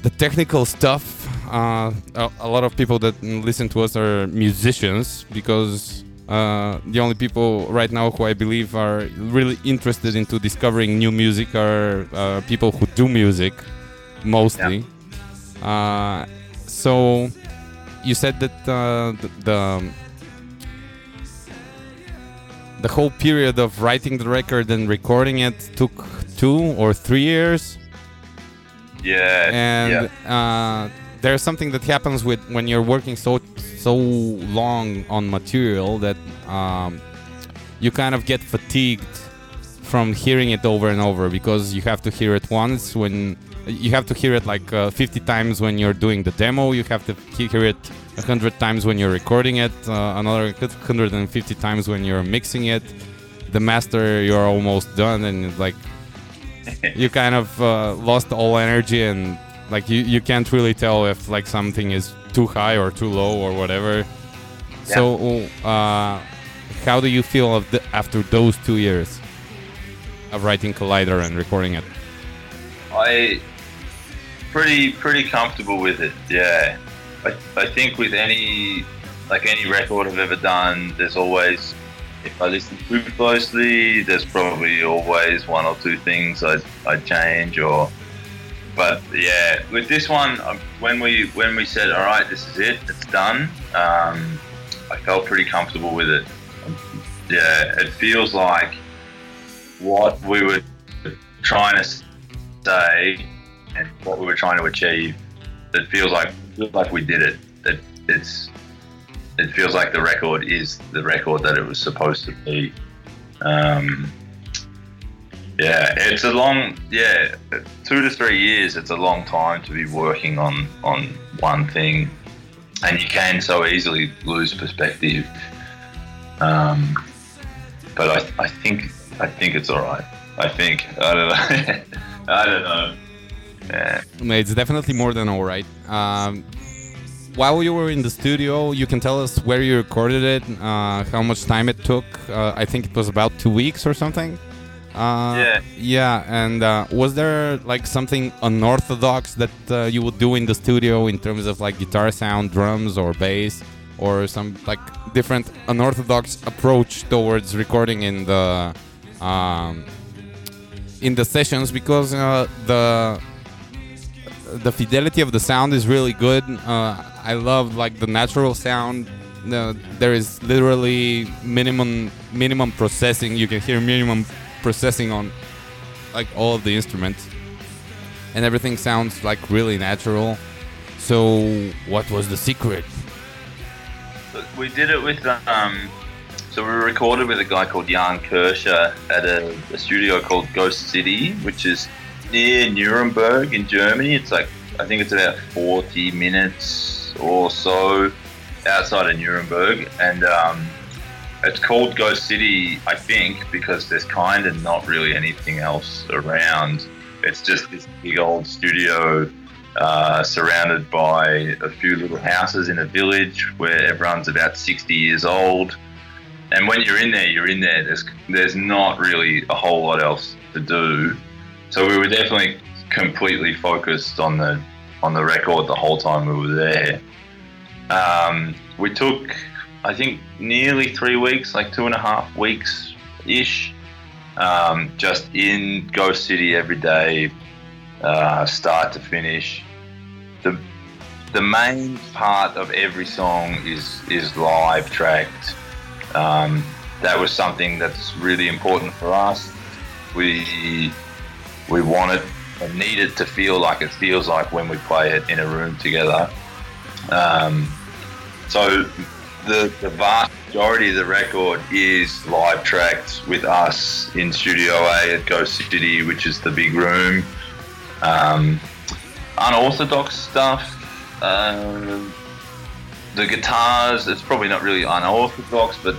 B: the technical stuff. Uh, a, a lot of people that listen to us are musicians because uh, the only people right now who I believe are really interested into discovering new music are uh, people who do music, mostly. Uh, so you said that uh, the, the the whole period of writing the record and recording it took two or three years
D: Yeah.
B: and
D: yeah.
B: uh, there's something that happens with when you're working so so long on material that um, you kind of get fatigued from hearing it over and over because you have to hear it once when you have to hear it like uh, 50 times when you're doing the demo. You have to hear it 100 times when you're recording it. Uh, another 150 times when you're mixing it. The master, you're almost done, and like you kind of uh, lost all energy and like you, you can't really tell if like something is too high or too low or whatever. So, uh, how do you feel of the, after those two years of writing Collider and recording it?
D: I pretty pretty comfortable with it. Yeah, I, I think with any like any record I've ever done, there's always if I listen too closely, there's probably always one or two things I'd, I'd change or. But yeah, with this one, um, when we when we said, all right, this is it, it's done. Um, I felt pretty comfortable with it. Yeah, it feels like what we were trying to say and what we were trying to achieve. It feels like like we did it. It it's it feels like the record is the record that it was supposed to be. Um, yeah, it's a long yeah two to three years. It's a long time to be working on on one thing, and you can so easily lose perspective. Um, but I, I think I think it's all right. I think I don't know. I don't know. Yeah.
B: It's definitely more than all right. Um, while you were in the studio, you can tell us where you recorded it, uh, how much time it took. Uh, I think it was about two weeks or something. Uh,
D: Yeah.
B: Yeah, and uh, was there like something unorthodox that uh, you would do in the studio in terms of like guitar sound, drums, or bass, or some like different unorthodox approach towards recording in the um, in the sessions? Because uh, the the fidelity of the sound is really good. Uh, I love like the natural sound. Uh, there is literally minimum minimum processing. You can hear minimum processing on like all of the instruments, and everything sounds like really natural. So, what was the secret?
D: We did it with um. So we recorded with a guy called Jan Kirscher at a, a studio called Ghost City, which is near Nuremberg in Germany. It's like I think it's about 40 minutes or so outside of Nuremberg, and um, it's called Ghost City, I think, because there's kind of not really anything else around. It's just this big old studio uh, surrounded by a few little houses in a village where everyone's about 60 years old. And when you're in there, you're in there. There's there's not really a whole lot else to do. So we were definitely completely focused on the on the record the whole time we were there. Um, we took, I think, nearly three weeks, like two and a half weeks ish, um, just in Ghost City every day, uh, start to finish. The the main part of every song is is live tracked. Um, that was something that's really important for us. We we wanted and needed to feel like it feels like when we play it in a room together. Um, so the, the vast majority of the record is live tracked with us in Studio A at Ghost City, which is the big room. Um, unorthodox stuff. Um, the guitars, it's probably not really unorthodox, but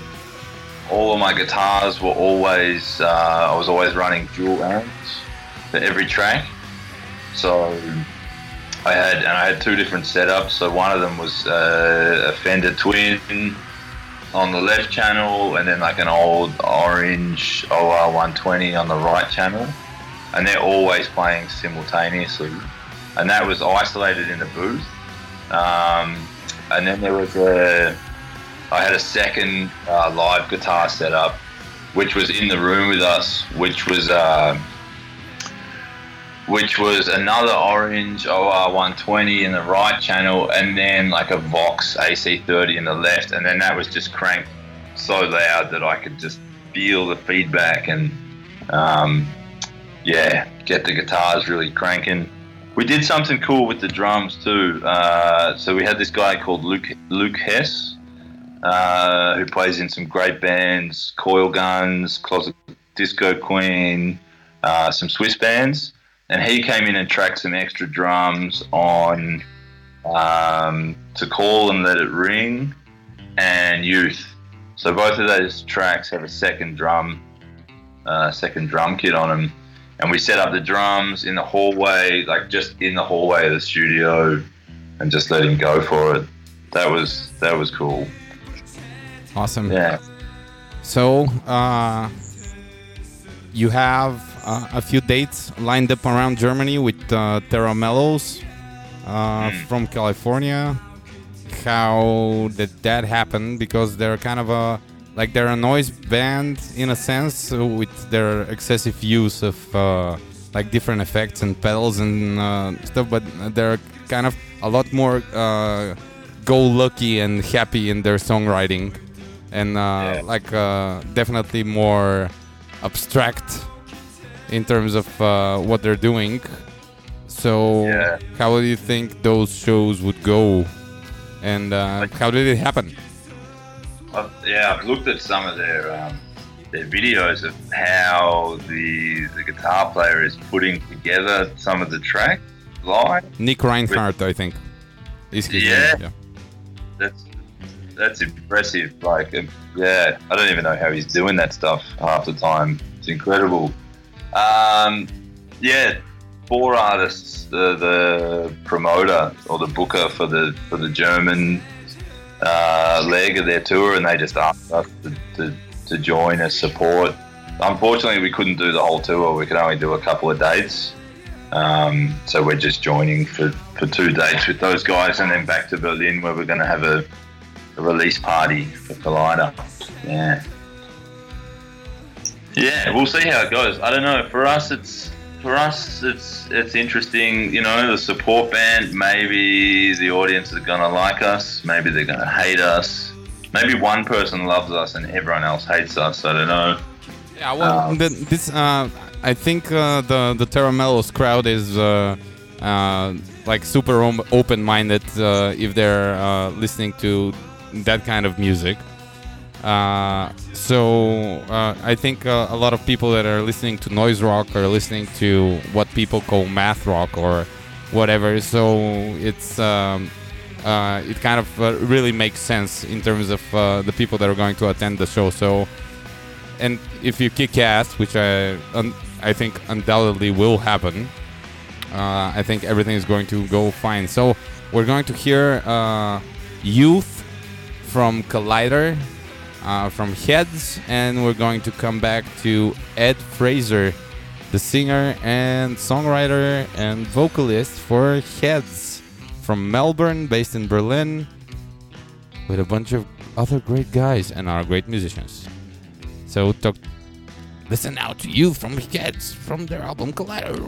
D: all of my guitars were always, uh, I was always running dual amps for every track. So I had, and I had two different setups. So one of them was uh, a Fender Twin on the left channel, and then like an old orange OR 120 on the right channel, and they're always playing simultaneously. And that was isolated in the booth. Um, and then there was a, I had a second uh, live guitar setup, which was in the room with us, which was. Uh, which was another orange OR 120 in the right channel, and then like a Vox AC30 in the left, and then that was just cranked so loud that I could just feel the feedback and um, yeah, get the guitars really cranking. We did something cool with the drums too. Uh, so we had this guy called Luke Luc Hess, uh, who plays in some great bands, Coilguns, Closet Disco Queen, uh, some Swiss bands and he came in and tracked some extra drums on um, "To Call and Let It Ring" and "Youth." So both of those tracks have a second drum, uh, second drum kit on them, and we set up the drums in the hallway, like just in the hallway of the studio, and just let him go for it. That was that was cool.
B: Awesome.
D: Yeah.
B: So, uh, you have uh, a few dates lined up around Germany with uh, Tera Melos uh, from California. How did that happen? Because they're kind of a like they're a noise band in a sense with their excessive use of uh, like different effects and pedals and uh, stuff, but they're kind of a lot more uh, go-lucky and happy in their songwriting and uh,
D: Yeah.
B: like uh, definitely more abstract in terms of uh, what they're doing. So,
D: Yeah.
B: how do you think those shows would go, and uh, how did it happen?
D: I've, yeah, I've looked at some of their um, their videos of how the the guitar player is putting together some of the tracks live.
B: Nick Reinhart, I think, is
D: Yeah.
B: name. Yeah.
D: That's that's impressive. Like, um, yeah, I don't even know how he's doing that stuff half the time. It's incredible. Um, yeah, four artists, the the promoter or the booker for the for the German uh, leg of their tour, and they just asked us to, to, to join as support. Unfortunately, we couldn't do the whole tour. We could only do a couple of dates. Um, so we're just joining for, for two dates with those guys, and then back to Berlin where we're going to have a, a release party for Collider. Yeah. Yeah, we'll see how it goes. I don't know. For us, it's for us, it's it's interesting. You know, the support band. Maybe the audience is gonna like us. Maybe they're gonna hate us. Maybe one person loves us and everyone else hates us. I don't know.
B: Yeah, well,
D: Um,
B: the, this uh, I think uh, the the Tera Melos crowd is uh, uh, like super open-minded uh, if they're uh, listening to that kind of music. Uh, so uh, I think uh, a lot of people that are listening to noise rock are listening to what people call math rock or whatever. So it's um, uh, it kind of uh, really makes sense in terms of the people that are going to attend the show. So and if you kick ass, which I un- I think undoubtedly will happen, I think everything is going to go fine. So we're going to hear "Youth" from Collider, uh, from Heads, and we're going to come back to Ed Fraser, the singer and songwriter and vocalist for Heads, from Melbourne, based in Berlin, with a bunch of other great guys and are great musicians. So talk, listen now to you from Heads from their album Collider.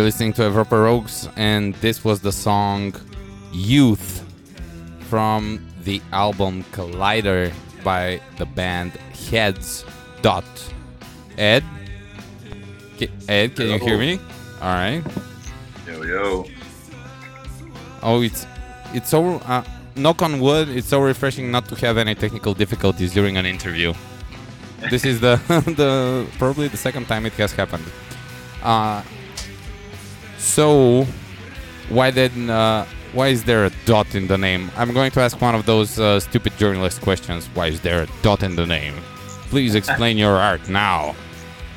B: You're listening to Europa Rocks, and this was the song Youth from the album Collider by the band Heads. Dot. Ed? Ed, can you hear me? All right.
D: Yo, yo.
B: Oh, it's it's so uh, knock on wood. It's so refreshing not to have any technical difficulties during an interview. This is the the probably the second time it has happened. Uh, so why then uh, why is there a dot in the name? I'm going to ask one of those uh, stupid journalist questions. Why is there a dot in the name? Please explain your art now.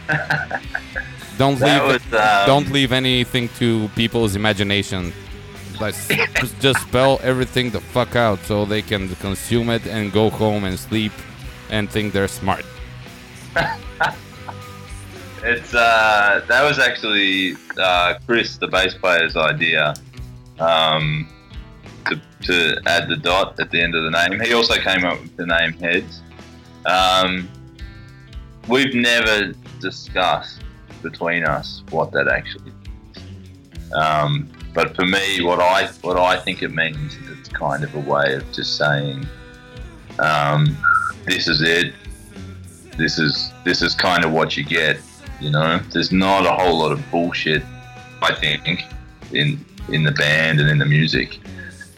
B: Don't leave
D: was, um,
B: don't leave anything to people's imagination. Let's just spell everything the fuck out so they can consume it and go home and sleep and think they're smart.
D: It's uh, that was actually uh, Chris, the bass player's idea, um, to, to add the dot at the end of the name. He also came up with the name Heads. Um, we've never discussed between us what that actually. Is. Um, but for me, what I what I think it means is it's kind of a way of just saying, um, "This is it. This is this is kind of what you get." You know, there's not a whole lot of bullshit. I think in in the band and in the music.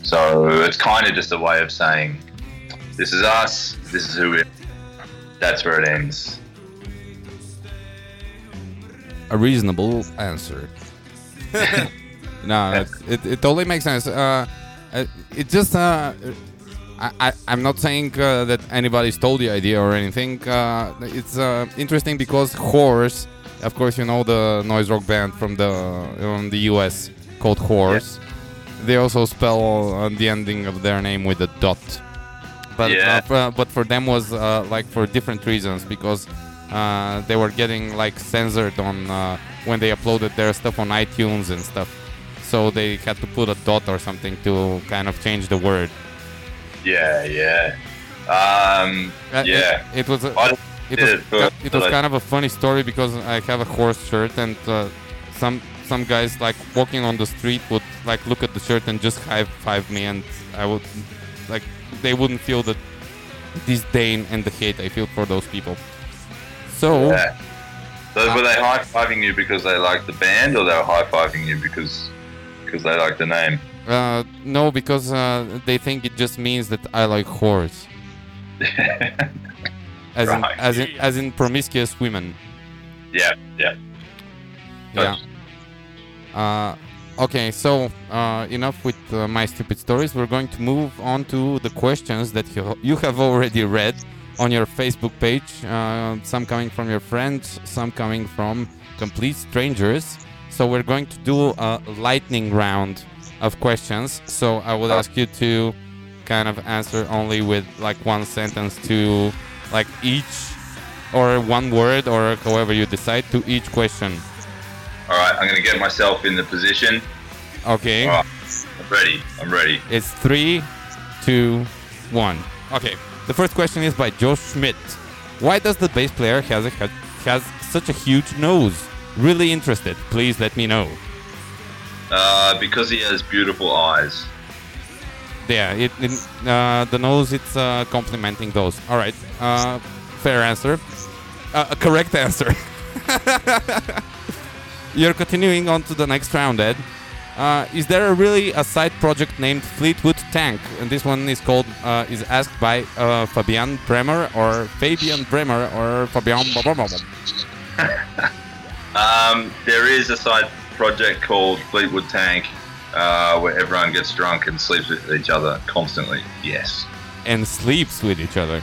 D: So it's kind of just a way of saying, "This is us. This is who we." Are. That's where it ends.
B: A reasonable answer. no, it, it, it totally makes sense. Uh, uh, it just uh, I, I, I'm not saying uh, that anybody stole the idea or anything. Uh, it's uh, interesting because Horse, of course, you know the noise rock band from the from the US called Horse. They also spell uh, the ending of their name with a dot. But
D: Yeah.
B: uh, for, but for them was uh, like for different reasons because uh, they were getting like censored on uh, when they uploaded their stuff on iTunes and stuff. So they had to put a dot or something to kind of change the word.
D: Yeah, yeah. Um,
B: Uh,
D: yeah.
B: It, it was a,
D: I
B: it was
D: it
B: it was kind of a funny story because I have a horse shirt and uh, some some guys like walking on the street would like look at the shirt and just high five me and I would like they wouldn't feel the disdain and the hate I feel for those people. So
D: Yeah. So were they high fiving you because they liked the band, or they were high fiving you because because they liked the name?
B: uh, no, because uh, they think it just means that I like horse, as in as in as in promiscuous women.
D: yeah, yeah.
B: Yeah. Uh, okay, so uh, enough with uh, my stupid stories. We're going to move on to the questions that you, you have already read on your Facebook page. Uh, some coming from your friends, some coming from complete strangers. So we're going to do a lightning round of questions. So I would ask you to kind of answer only with like one sentence to like each or one word or however you decide to each question.
D: All right, I'm gonna get myself in the position.
B: Okay.
D: All right, I'm ready. I'm ready.
B: It's three, two, one. Okay. The first question is by Joe Schmidt. Why does the bass player has a, has such a huge nose? Really interested. Please let me know.
D: Uh, because he has beautiful eyes.
B: Yeah, it, it uh, the nose it's uh, complimenting those. All right. Uh, fair answer. Uh, a correct answer. You're continuing on to the next round, Ed. Uh, is there a really a side project named Fleetwood Tank? And this one is called uh, is asked by uh, Fabian Bremer or Fabian Bremer or Fabian.
D: Um, there is a side project called Fleetwood Tank, uh, where everyone gets drunk and sleeps with each other constantly. Yes.
B: and sleeps with each other.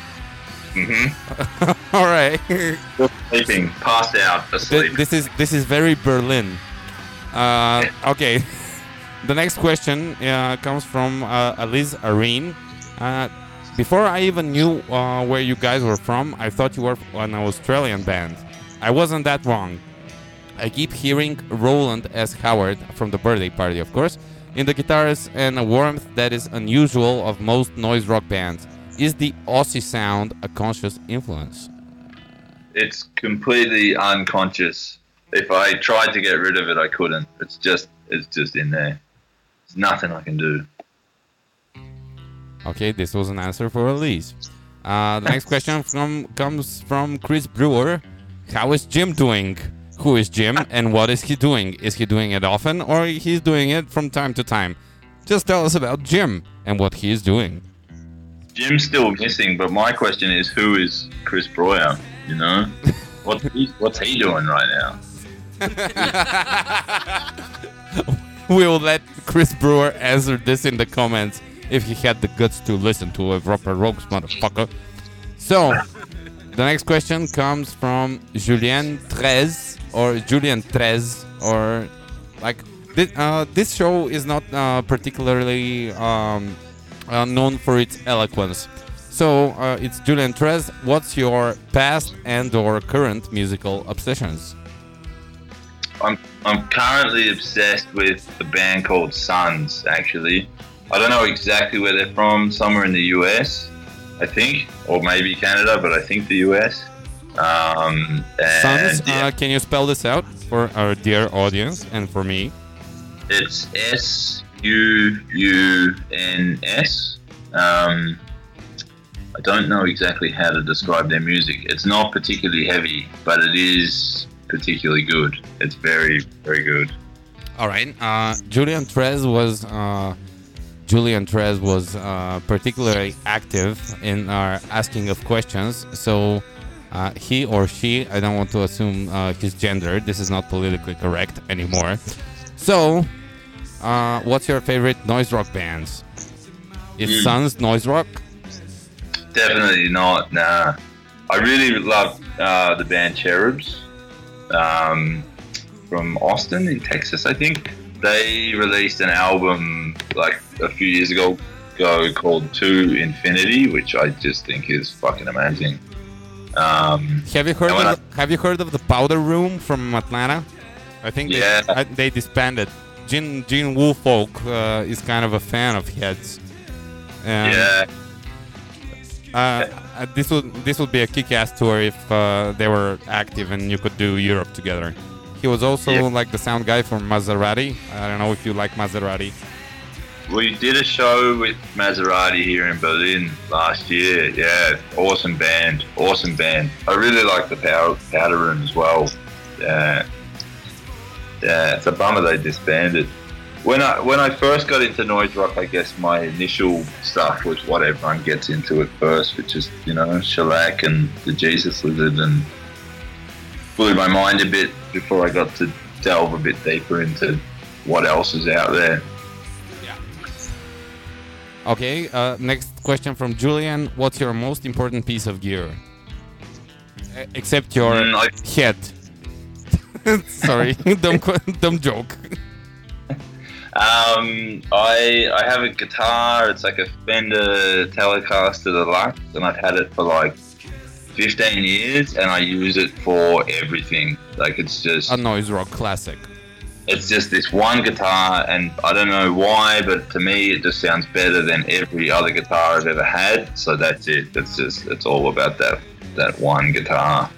D: Mm-hmm.
B: All right.
D: Sleeping, passed out, asleep.
B: this is this is very Berlin. Uh, okay. the next question uh, comes from uh, Alice Areen. Uh, before I even knew uh, where you guys were from, I thought you were an Australian band. I wasn't that wrong. I keep hearing Rowland S. Howard from the birthday party, of course, in the guitars and a warmth that is unusual of most noise rock bands. Is the Aussie sound a conscious influence?
D: it's completely unconscious. If I tried to get rid of it, I couldn't. It's just, it's just in there. There's nothing I can do.
B: Okay, this was an answer for Elise. Uh, the next question from comes from Chris Breuer. How is Jim doing? Who is Jim and what is he doing? Is he doing it often or he's doing it from time to time? Just tell us about Jim and what he is doing.
D: Jim's still missing, but my question is, who is Chris Breuer? You know, what's he, what's he doing right now?
B: We'll let Chris Breuer answer this in the comments if he had the guts to listen to a proper Rogues motherfucker. So, the next question comes from Julien Trez or Julian Trez or like this, uh, this show is not uh, particularly um, uh, known for its eloquence. So uh, it's Julian Trez. What's your past and or current musical obsessions?
D: I'm I'm currently obsessed with a band called Suuns. Actually, I don't know exactly where they're from. Somewhere in the US, I think, or maybe Canada, but I think the US. Um,
B: Suuns,
D: yeah,
B: uh, can you spell this out for our dear audience and for me?
D: it's S U U N S. Um, I don't know exactly how to describe their music. It's not particularly heavy, but it is particularly good. It's very, very good.
B: All right. Uh, Julian Trez was uh, Julian Trez was uh, particularly active in our asking of questions. So uh, he or she, I don't want to assume uh, his gender. This is not politically correct anymore. So, uh, what's your favorite noise rock bands? It
D: Mm.
B: sounds noise rock.
D: Definitely not. Nah. I really love uh, the band Cherubs um, from Austin in Texas, I think. They released an album like a few years ago, ago called To Infinity, which I just think is fucking amazing. Um,
B: Have you heard of the, Have you heard of the Powder Room from Atlanta? I think they,
D: Yeah.
B: I, they disbanded. Gene Gene Woolfolk uh, is kind of a fan of Heads. And,
D: yeah,
B: Uh, uh, this would this would be a kick-ass tour if uh, they were active and you could do Europe together. He was also
D: Yeah.
B: like the sound guy for Maserati. I don't know if you like Maserati.
D: We did a show with Maserati here in Berlin last year. Yeah, awesome band, awesome band. I really like the Power Powder Room as well. Yeah, yeah. It's a bummer they disbanded. When I when I first got into noise rock, I guess my initial stuff was what everyone gets into at first, which is you know shellac and the Jesus Lizard, and blew my mind a bit before I got to delve a bit deeper into what else is out there.
B: Okay. Uh, next question from Julian. What's your most important piece of gear? E- except your
D: Mm, I-
B: head. Sorry, dumb, dumb joke.
D: Um, I I have a guitar. It's like a Fender Telecaster Deluxe, and I've had it for like 15 years, and I use it for everything. Like it's just
B: A noise rock classic.
D: It's just this one guitar, and I don't know why, but to me it just sounds better than every other guitar I've ever had. So that's it. It's just it's all about that that one guitar.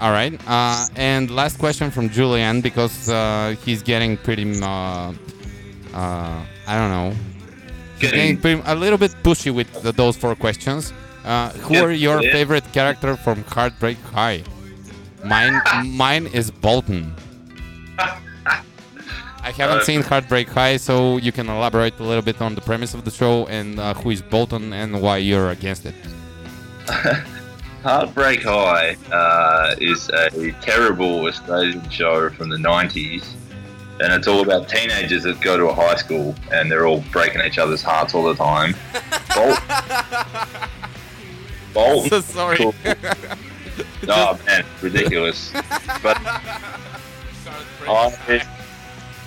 B: All right. Uh, and last question from Julian because uh, he's getting pretty. Uh, uh, I don't know. Getting pretty, a little bit pushy with the, those four questions. Uh, who
D: Yeah,
B: are your
D: yeah.
B: favorite character from Heartbreak High? Mine, mine is Bolton. I haven't
D: Uh,
B: seen Heartbreak High, so you can elaborate a little bit on the premise of the show and uh, who is Bolton and why you're against it.
D: Heartbreak High uh, is a terrible Australian show from the 90s. And it's all about teenagers that go to a high school and they're all breaking each other's hearts all the time. Bolt. Bolt.
B: So sorry.
D: Cool. Oh man, ridiculous. But I,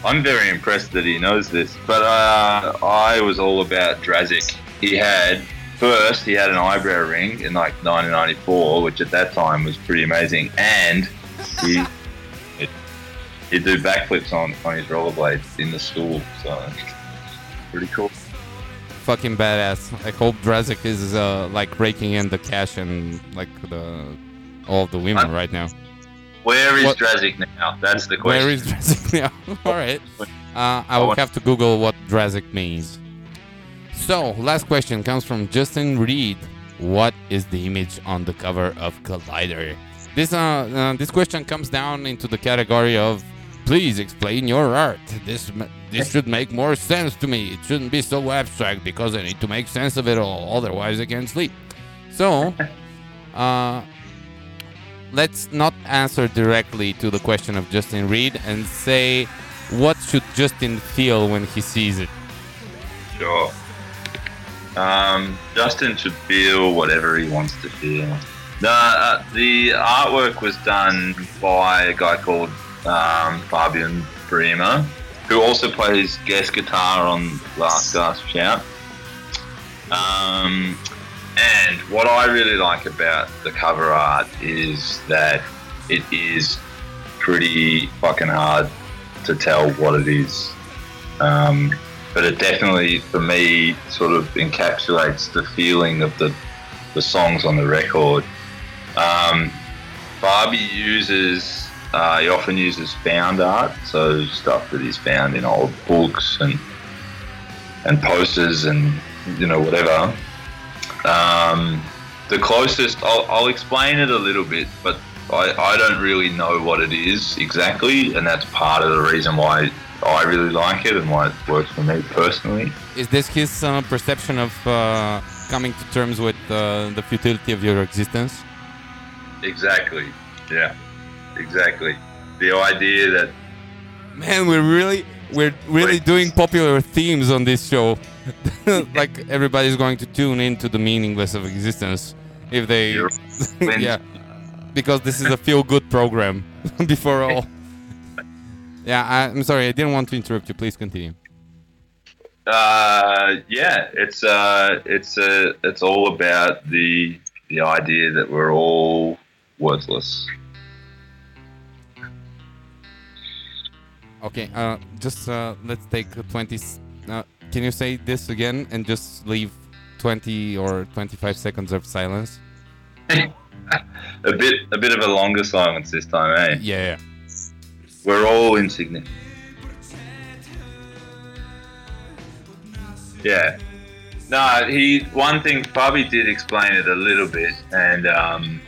D: I'm very impressed that he knows this. But uh, I was all about Drazic. He had first he had an eyebrow ring in like 1994, which at that time was pretty amazing, and he he'd do backflips on on his rollerblades in the school. So pretty cool.
B: fucking badass. I hope Drazic is uh, like raking in the cash and like the all the women right now.
D: Where is
B: What-
D: Drazic now? That's the question.
B: Where is Drazic now? all right. Uh, I will have to Google what Drazic means. So, last question comes from Justin Reed. What is the image on the cover of Collider? This uh, uh, this question comes down into the category of please explain your art. This this should make more sense to me. It shouldn't be so abstract because I need to make sense of it all. Otherwise, I can't sleep. So, uh, let's not answer directly to the question of Justin Reed and say what should Justin feel when he sees it.
D: Sure. Um, Justin should feel whatever he wants to feel. The, uh, the artwork was done by a guy called um, Fabian Bremer, who also plays guest guitar on Last Gasp Shout. Um, and what I really like about the cover art is that it is pretty fucking hard to tell what it is. Um, but it definitely, for me, sort of encapsulates the feeling of the, the songs on the record. Um, Barbie uses, uh, he often uses found art, so stuff that he's found in old books and and posters and you know whatever. Um, the closest, I'll, I'll explain it a little bit, but I, I don't really know what it is exactly, and that's part of the reason why I really like it and why it works for me personally.
B: Is this his uh, perception of uh, coming to terms with uh, the futility of your existence?
D: Exactly. Yeah. Exactly. The idea that
B: Man, we're really we're really doing popular themes on this show. like everybody's going to tune into the meaningless of existence if they, yeah, because this is a feel-good program. Before all, yeah, I, I'm sorry, I didn't want to interrupt you. Please continue.
D: Uh, yeah, it's uh, it's uh, it's all about the the idea that we're all worthless.
B: Okay, uh, just uh, let's take 20. s- Uh, can you say this again and just leave 20 or 25 seconds of silence?
D: A bit a bit of a longer silence this time, eh?
B: Yeah.
D: We're all insignificant. Yeah. No, he. One thing, Bobby did explain it a little bit, and um,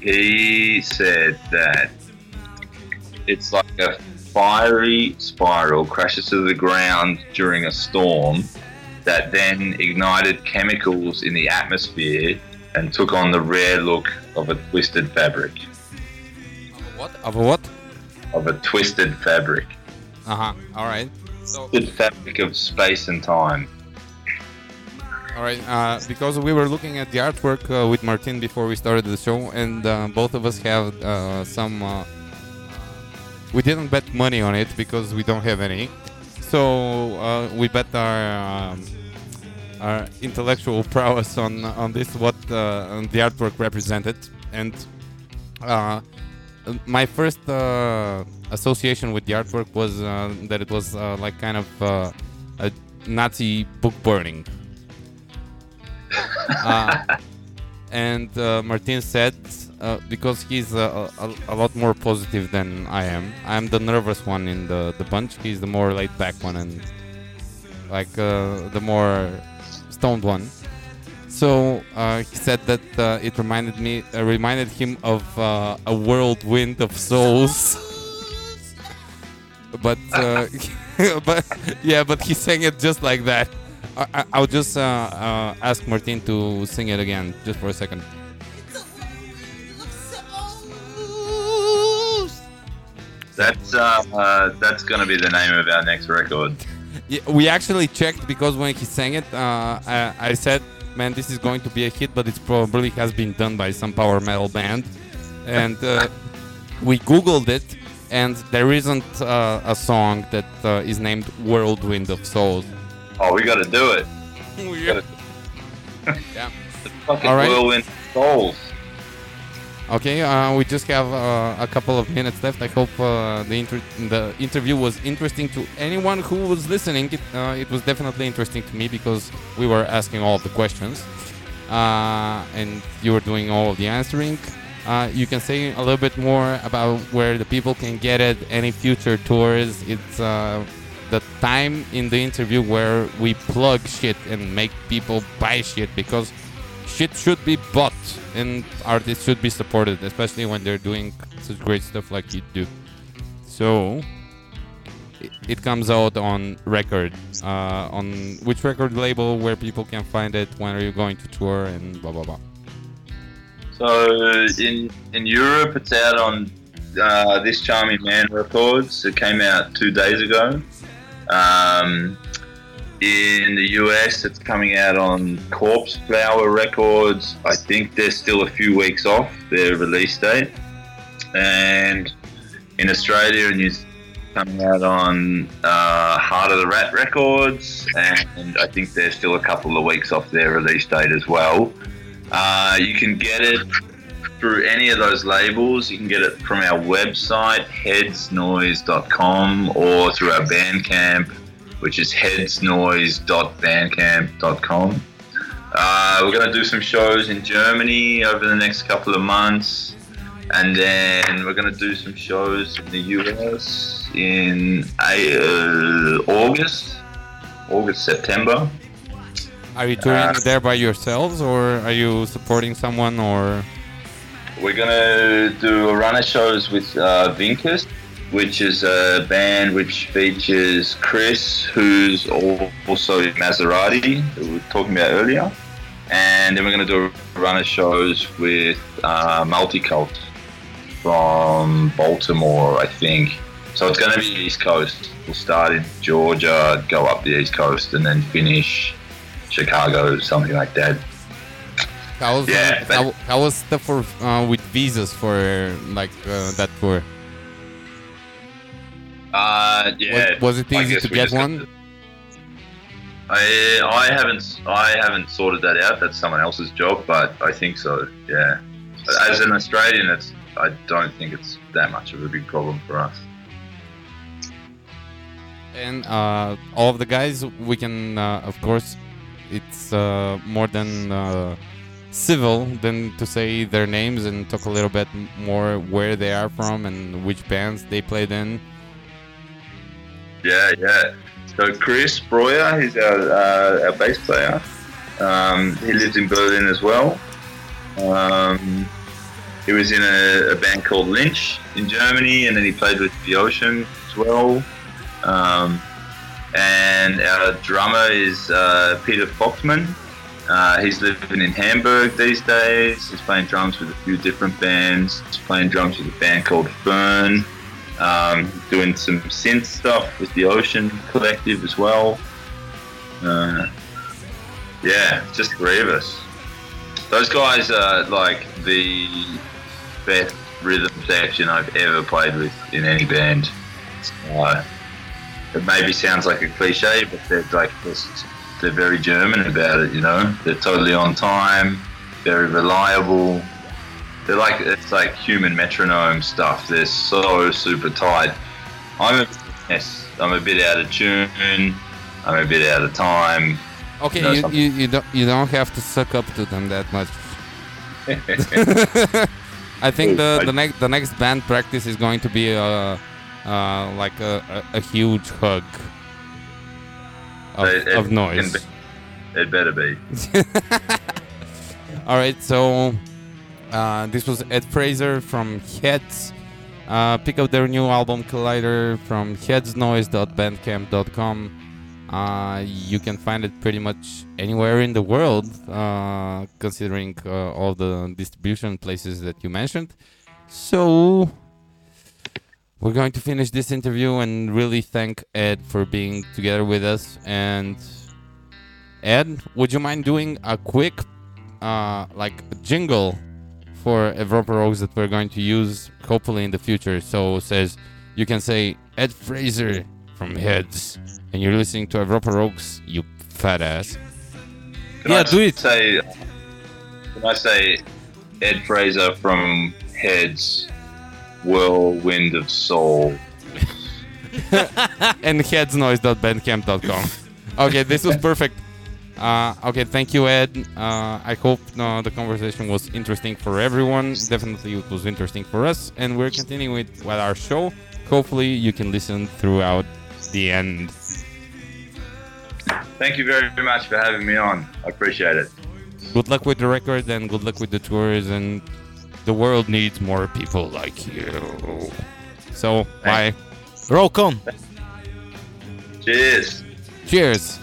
D: he said that it's like a fiery spiral crashes to the ground during a storm that then ignited chemicals in the atmosphere and took on the rare look of a twisted fabric.
B: What? Of a what?
D: Of a twisted fabric.
B: Uh huh. All right. So,
D: fabric of space and time.
B: all right. Uh, because we were looking at the artwork uh, with Martin before we started the show, and uh, both of us have uh, some. We didn't bet money on it because we don't have any. So uh, we bet our um, our intellectual prowess on on this what uh, on the artwork represented, and uh, my first uh, association with the artwork was uh, that it was uh, like kind of uh, a Nazi book burning. uh, and uh, Martin said uh, because he's uh, a, a, lot more positive than I am. I'm the nervous one in the, the bunch. He's the more laid back one and like uh, the more stoned one. So uh, he said that uh, it reminded me, reminded him of a whirlwind of souls. but, but yeah, but he sang it just like that. I, I, I'll just ask Martin to sing it again, just for a second.
D: That's uh, uh, that's gonna be the name of our next record.
B: Yeah, we actually checked because when he sang it, uh, I, I said, "Man, this is going to be a hit," but it probably has been done by some power metal band. And uh, we Googled it, and there isn't uh, a song that uh, is named "Whirlwind of Souls."
D: Oh, we gotta do it.
B: yeah. yeah.
D: Fucking
B: All right.
D: whirlwind souls.
B: Okay, uh, we just have uh, a couple of minutes left. I hope uh, the inter- the interview was interesting to anyone who was listening. It, uh, it was definitely interesting to me because we were asking all the questions, uh, and you were doing all the answering. Uh, you can say a little bit more about where the people can get it, any future tours. It's the time in the interview where we plug shit and make people buy shit because shit should be bought and artists should be supported, especially when they're doing such great stuff like you do. So it, comes out on record. Uh, on which record label, where people can find it, when are you going to tour, and blah blah blah.
D: So in in Europe, it's out on uh, this charming man records. It came out two days ago. Um, in the US, it's coming out on Corpse Flower Records. I think they're still a few weeks off their release date. And in Australia and New coming out on uh, Heart of the Rat Records. And I think they're still a couple of weeks off their release date as well. Uh, you can get it through any of those labels. You can get it from our website, headsnoise.com, or through our Bandcamp, which is headsnoise.bandcamp.com. Uh, we're going to do some shows in Germany over the next couple of months, and then we're going to do some shows in the US in uh, August, August, September.
B: Are you touring
D: Uh,
B: there by yourselves, or are you supporting someone, or
D: We're gonna do a run of shows with uh, Vinkus, which is a band which features Chris, who's also Maserati, that we were talking about earlier, and then we're gonna do a run of shows with uh, Multicult from Baltimore, I think. So it's going to be East Coast. We'll start in Georgia, go up the East Coast, and then finish Chicago, something like that.
B: How was
D: Yeah, but-
B: how, how was stuff for uh, with visas for like uh, that tour?
D: Uh, yeah.
B: Was- was it easy to get one?
D: I I haven't I haven't sorted that out. That's someone else's job, but I think so. Yeah. As an Australian, it's I don't think it's that much of a big problem for us.
B: And uh, all of the guys, we can, uh, of course, it's uh, more than uh, civil than to say their names and talk a little bit more where they are from and which bands they played in.
D: Yeah, yeah. So Chris Breuer, he's our, uh, our bass player. Um, he lives in Berlin as well. Um, he was in a, a band called Lynch in Germany, and then he played with The Ocean as well. Um, and our drummer is uh, Peter Voigtmann. Uh, he's living in Hamburg these days. He's playing drums with a few different bands. He's playing drums with a band called Fern um, doing some synth stuff with the Ocean Collective as well. Uh, yeah, just three of us. Those guys are like the best rhythm section I've ever played with in any band. Uh, it maybe sounds like a cliche, but they're like just, they're very German about it. You know, they're totally on time, very reliable they're like it's like human metronome stuff. They're so super tight. I'm a mess. I'm a bit out of tune. I'm a bit out of time.
B: Okay,
D: No,
B: you, you, you don't you don't have to suck up to them that much. I think the, the next the next band practice is going to be uh, uh, like a, a, a huge hug of,
D: It- it
B: of noise.
D: be- It better be.
B: All right, so uh, this was Ed Fraser from Heads. Uh, pick up their new album Collider from headsnoise.bandcamp.com. Uh, you can find it pretty much anywhere in the world, uh, considering uh, all the distribution places that you mentioned. So, we're going to finish this interview and really thank Ed for being together with us. And, Ed, would you mind doing a quick uh, like jingle for Evropa Rocks that we're going to use hopefully in the future. So it says you can say Ed Fraser from Heads, and you're listening to Evropa Rocks, you fat ass.
D: Can
C: Yeah,
D: I
C: do it.
D: Say, can I say Ed Fraser from Heads, Whirlwind of Soul?
B: and headsnoise.bandcamp.com. Okay, this was perfect. Uh, okay, thank you, Ed. Uh, I hope uh, the conversation was interesting for everyone. Definitely, it was interesting for us, and we're continuing with, with our show. Hopefully, you can listen throughout the end.
D: Thank you very much for having me on. I appreciate it.
B: Good luck with the record, and good luck with the tours. And the world needs more people like you. So, bye.
C: Rock on.
D: Cheers.
B: Cheers.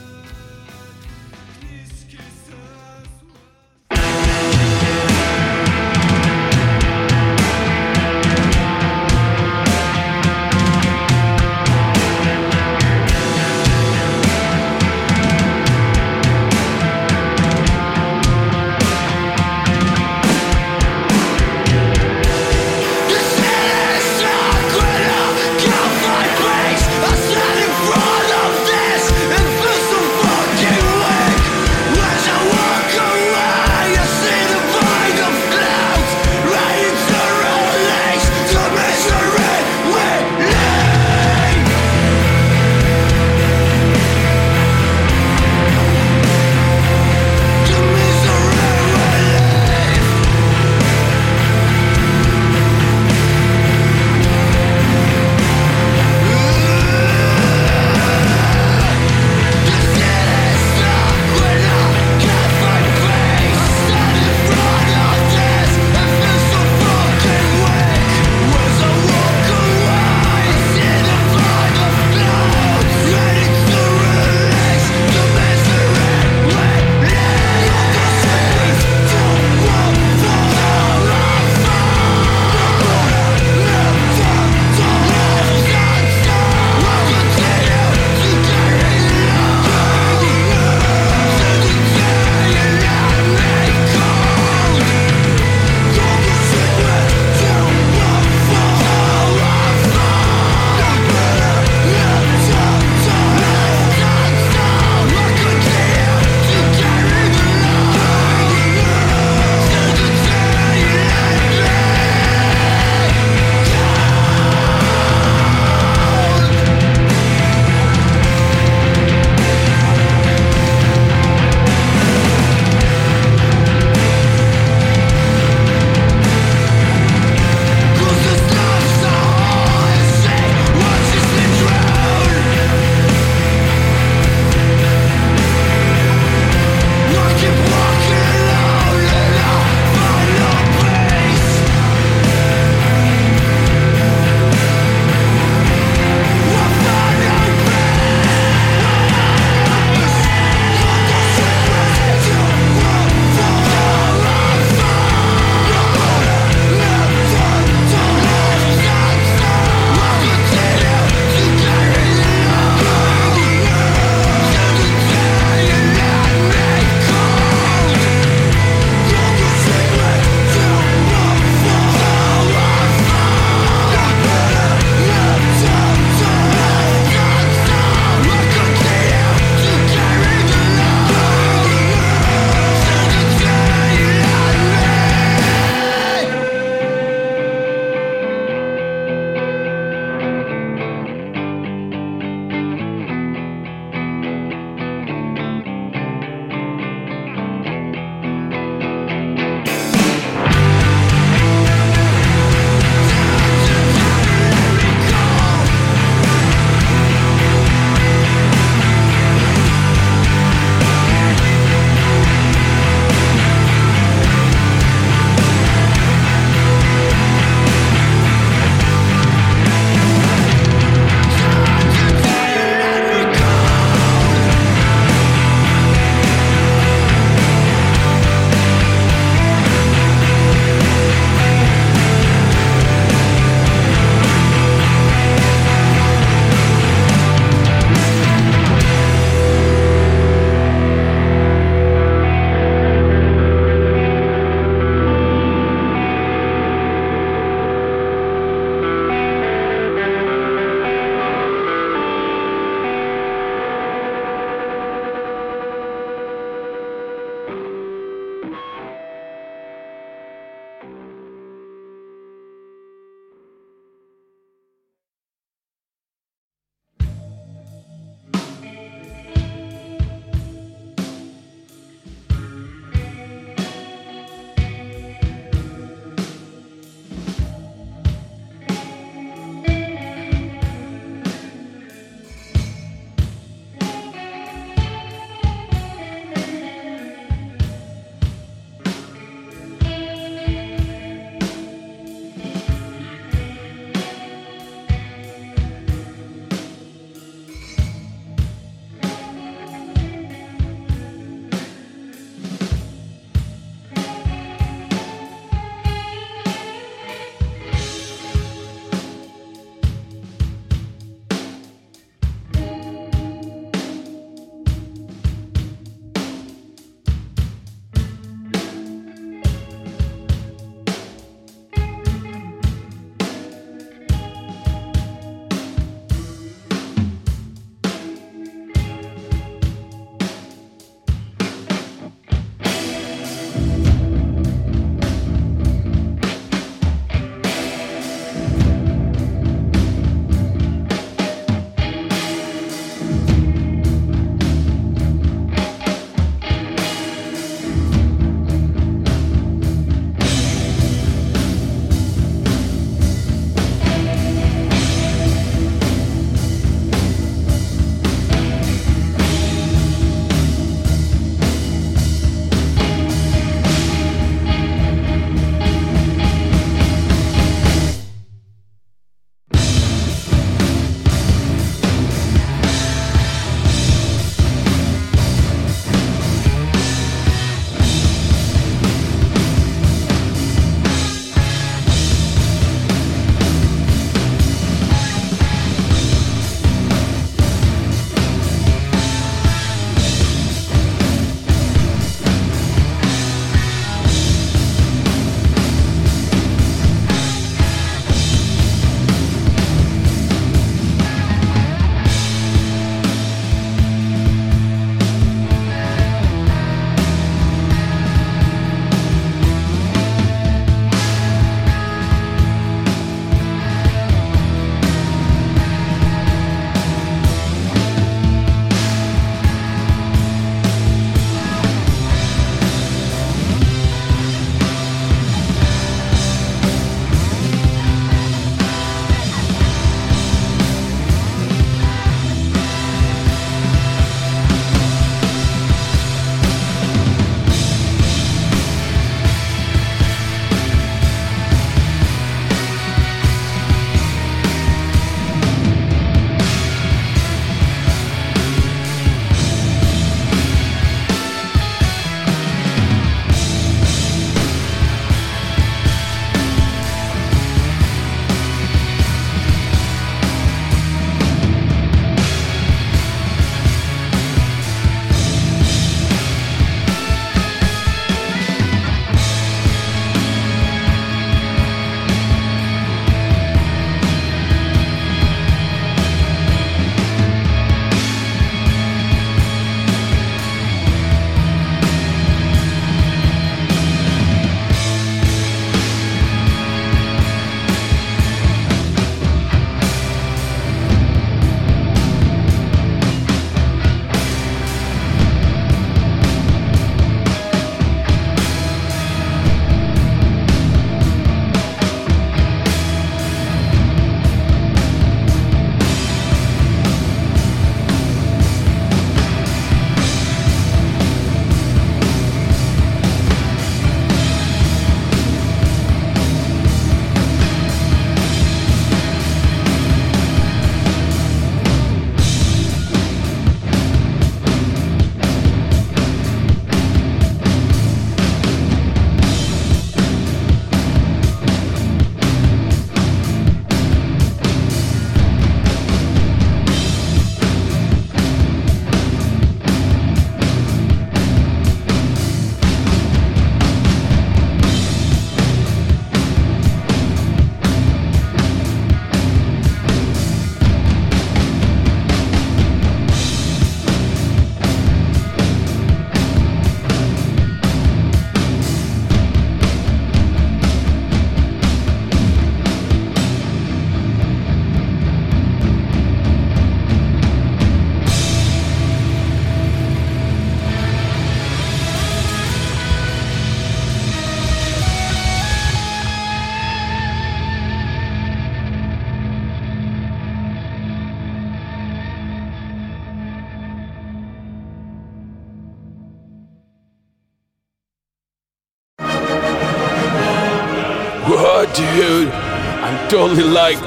E: I'm like,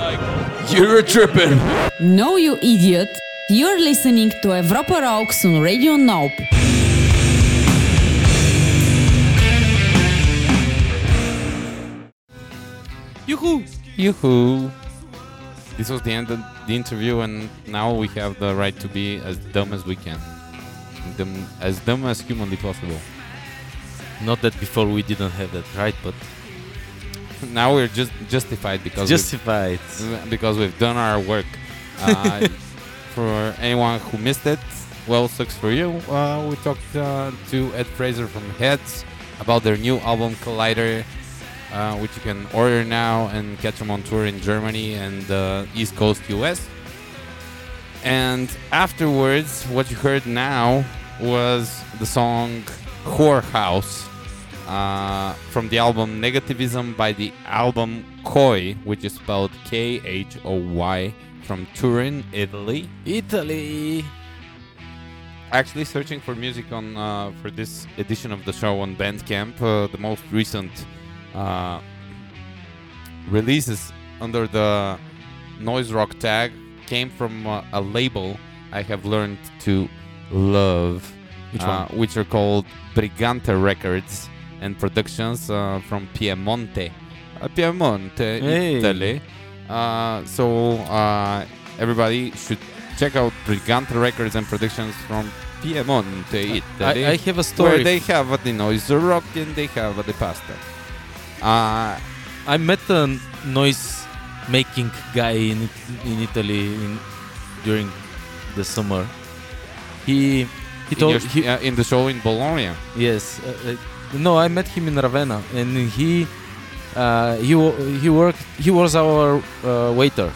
E: you're tripping.
A: No, you idiot. You're listening to Europa Rocks on Radio Nope.
B: Yoo-hoo! Yoo-hoo! This was the end of the interview, and now we have the right to be as dumb as we can. Dumb, as dumb as humanly possible.
C: Not that before we didn't have that, right? But
B: Now we're just justified because we've-
C: justified.
B: because we've done our work. Uh, for anyone who missed it, well, sucks for you. Uh, we talked uh, to Ed Fraser from Heads about their new album Collider, uh, which you can order now and catch them on tour in Germany and uh, East Coast US. And afterwards, what you heard now was the song Whorehouse uh, from the album Negativism by the album Khoy, which is spelled K H O Y, from Turin, Italy.
C: Italy.
B: Actually, searching for music on uh, for this edition of the show on Bandcamp, uh, the most recent uh, releases under the noise rock tag came from uh, a label I have learned to love,
C: Which
B: uh, which are called Brigante Records and Productions uh, from Piemonte, uh, Piemonte,
C: Hey.
B: Italy. Uh, so uh, everybody should check out Brigante Records and Productions from Piemonte, Italy.
C: I, I have a
B: where
C: story.
B: they have uh, the noise rock and they have uh, the pasta. Uh,
C: I met a noise making guy in in Italy in, during the summer. He he
B: in,
C: told
B: your,
C: he,
B: uh, in the show in Bologna.
C: yes. No, I met him in Ravenna, and he uh, he he worked. He was our uh, waiter.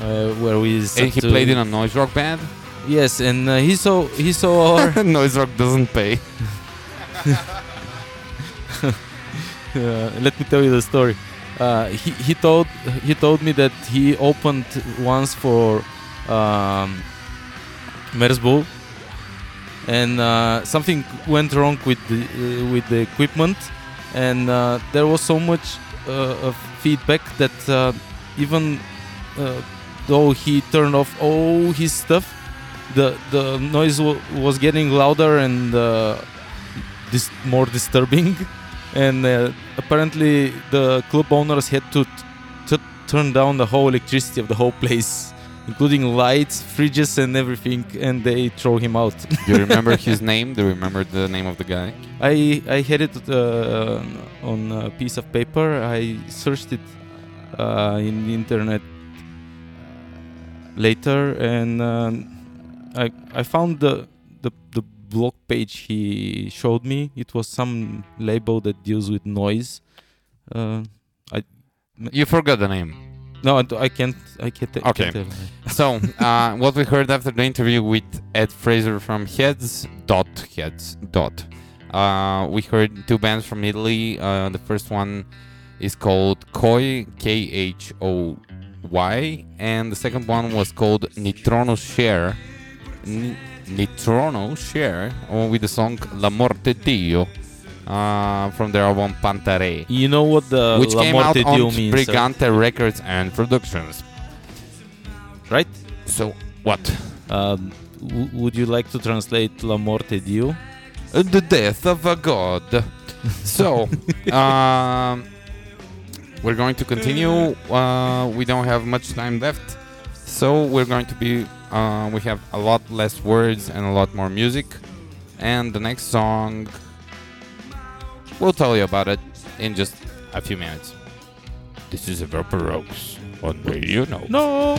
C: Uh, where we
B: And he played in a noise rock band.
C: yes, and uh, he saw he saw our
B: noise rock doesn't pay.
C: Uh, let me tell you the story. Uh, he, he told he told me that he opened once for um, Merzbow, and uh, something went wrong with the uh, with the equipment, and uh, there was so much uh, feedback that uh, even uh, though he turned off all his stuff, the the noise was getting louder and dis- more disturbing. And apparently the club owners had to turn down the whole electricity of the whole place including lights fridges and everything and they throw him out
B: Do you remember his name? Do you remember the name of the guy?
C: i i had it uh, on a piece of paper i searched it uh, in the internet later and um, i i found the the the blog page he showed me it was some label that deals with noise uh,
B: You forgot the name.
C: No I can't i can't, I
B: Okay.
C: can't.
B: So, uh, what we heard after the interview with Ed Fraser from Heads dot Heads dot. Uh, we heard two bands from Italy. Uh, the first one is called Khoy K H O Y, and the second one was called Nitrono Share. Ni- Nitrono Share, with the song La Morte Dio. Uh, from their album Pantare,
C: you know what the
B: which
C: La
B: came out
C: Morte
B: on
C: means?
B: Brigante Records and Productions.
C: right
B: So, what?
C: um, w- would you like to translate La Morte Dio
B: Uh, the death of a god. so, um, we're going to continue. Uh, we don't have much time left, so we're going to be. Uh, we have a lot less words and a lot more music. And the next song, we'll tell you about it in just a few minutes. This is Europa Rocks on Radio No.
C: no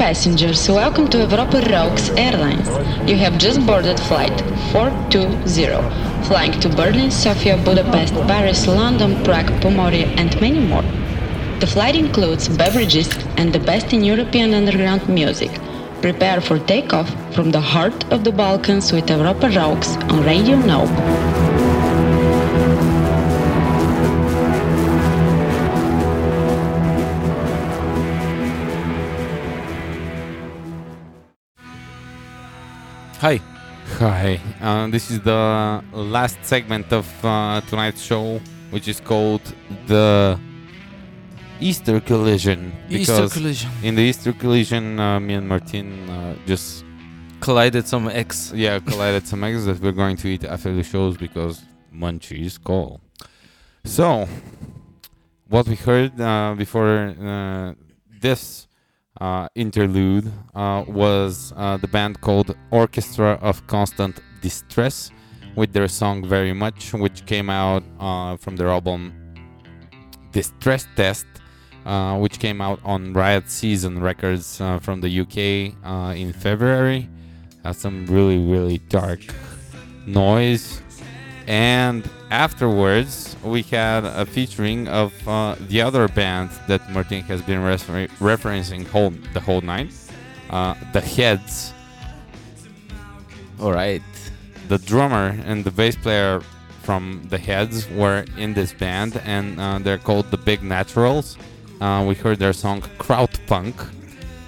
F: passengers, welcome to Europa Rocks Airlines. You have just boarded flight 420, flying to Berlin, Sofia, Budapest, Paris, London, Prague, Pomorie, and many more. The flight includes beverages and the best in European underground music. Prepare for takeoff from the heart of the Balkans with Europa Rocks on Radio Nope.
C: Hi,
B: uh, this is the last segment of uh, tonight's show, which is called the Easter Collision.
C: Easter collision.
B: In the Easter Collision, uh, me and Martin uh, just
C: Collided some eggs.
B: yeah collided some eggs that we're going to eat after the shows because munchies call. So, what we heard uh, before uh, this uh, interlude uh, was uh, the band called Orchestra of Constant Distress with their song Very Much, which came out uh, from their album Distress Test, uh, which came out on Riot Season Records uh, from the UK uh, in February. Has some really, really dark noise. And afterwards, we had a featuring of uh, the other band that Martin has been refer- referencing whole, the whole night, uh, the Heads.
C: All right.
B: The drummer and the bass player from the Heads were in this band, and uh, they're called the Big Naturals. Uh, we heard their song Kraut Punk.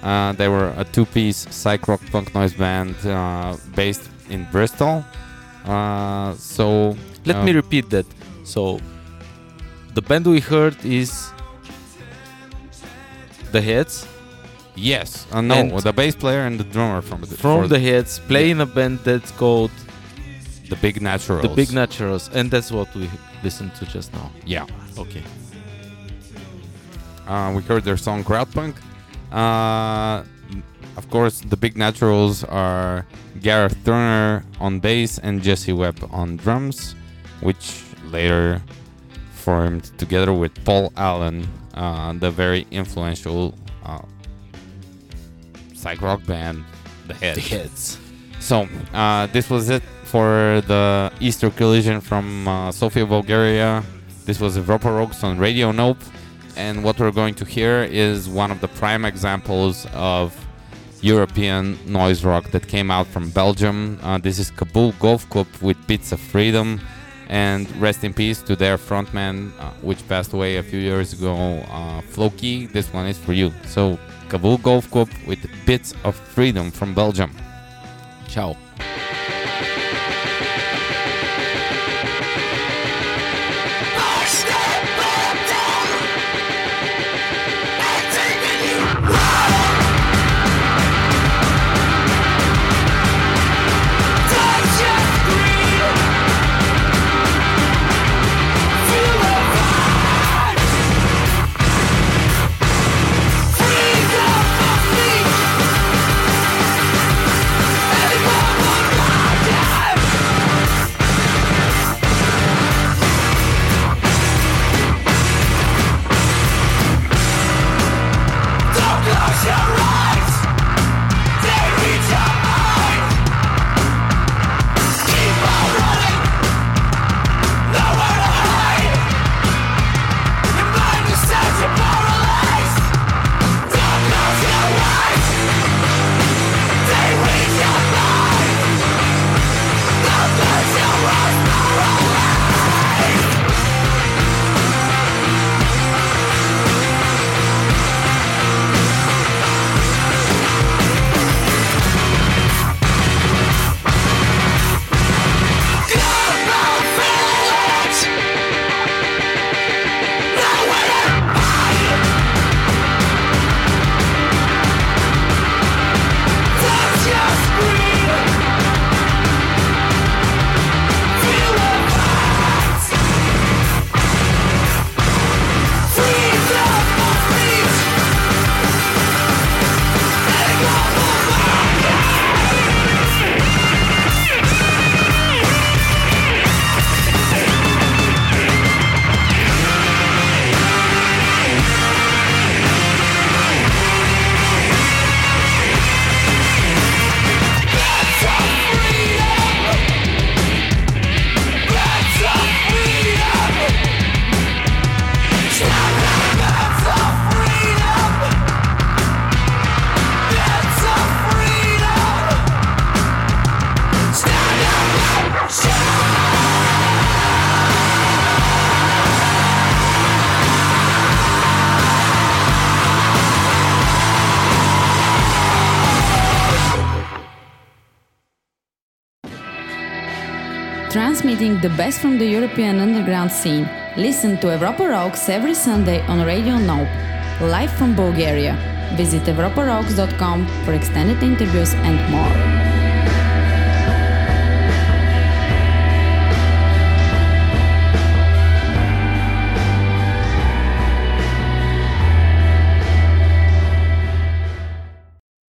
B: Uh, they were a two-piece psych rock punk noise band uh, based in Bristol. Uh, so
C: Let
B: uh,
C: me repeat that. So, the band we heard is the Heads
B: Yes, uh, no,
C: And-
B: the bass player and the drummer from the
C: from the Heads play in a band that's called
B: the Big Naturals.
C: the Big Naturals, and that's what we listened to just now.
B: Yeah,
C: Okay.
B: uh, we heard their song Kraut Punk. Uh, of course, the Big Naturals are Gareth Turner on bass and Jesse Webb on drums, which later formed together with Paul Allen, uh, the very influential uh, psych rock band, The Heads.
C: The Heads.
B: So, uh, this was it for the Easter collision from uh, Sofia, Bulgaria. This was Europa Rocks on Radio Nope. And what we're going to hear is one of the prime examples of European noise rock that came out from Belgium. Uh, this is Kabul Golf Club with Bits of Freedom. And rest in peace to their frontman, uh, which passed away a few years ago, uh, Floki. This one is for you. So, Kabul Golf Club with Bits of Freedom from Belgium.
C: Ciao.
G: The best from the European underground scene. Listen to Europa Rocks every Sunday on Radio Nope, live from Bulgaria. Visit europarocks.com for extended interviews and more.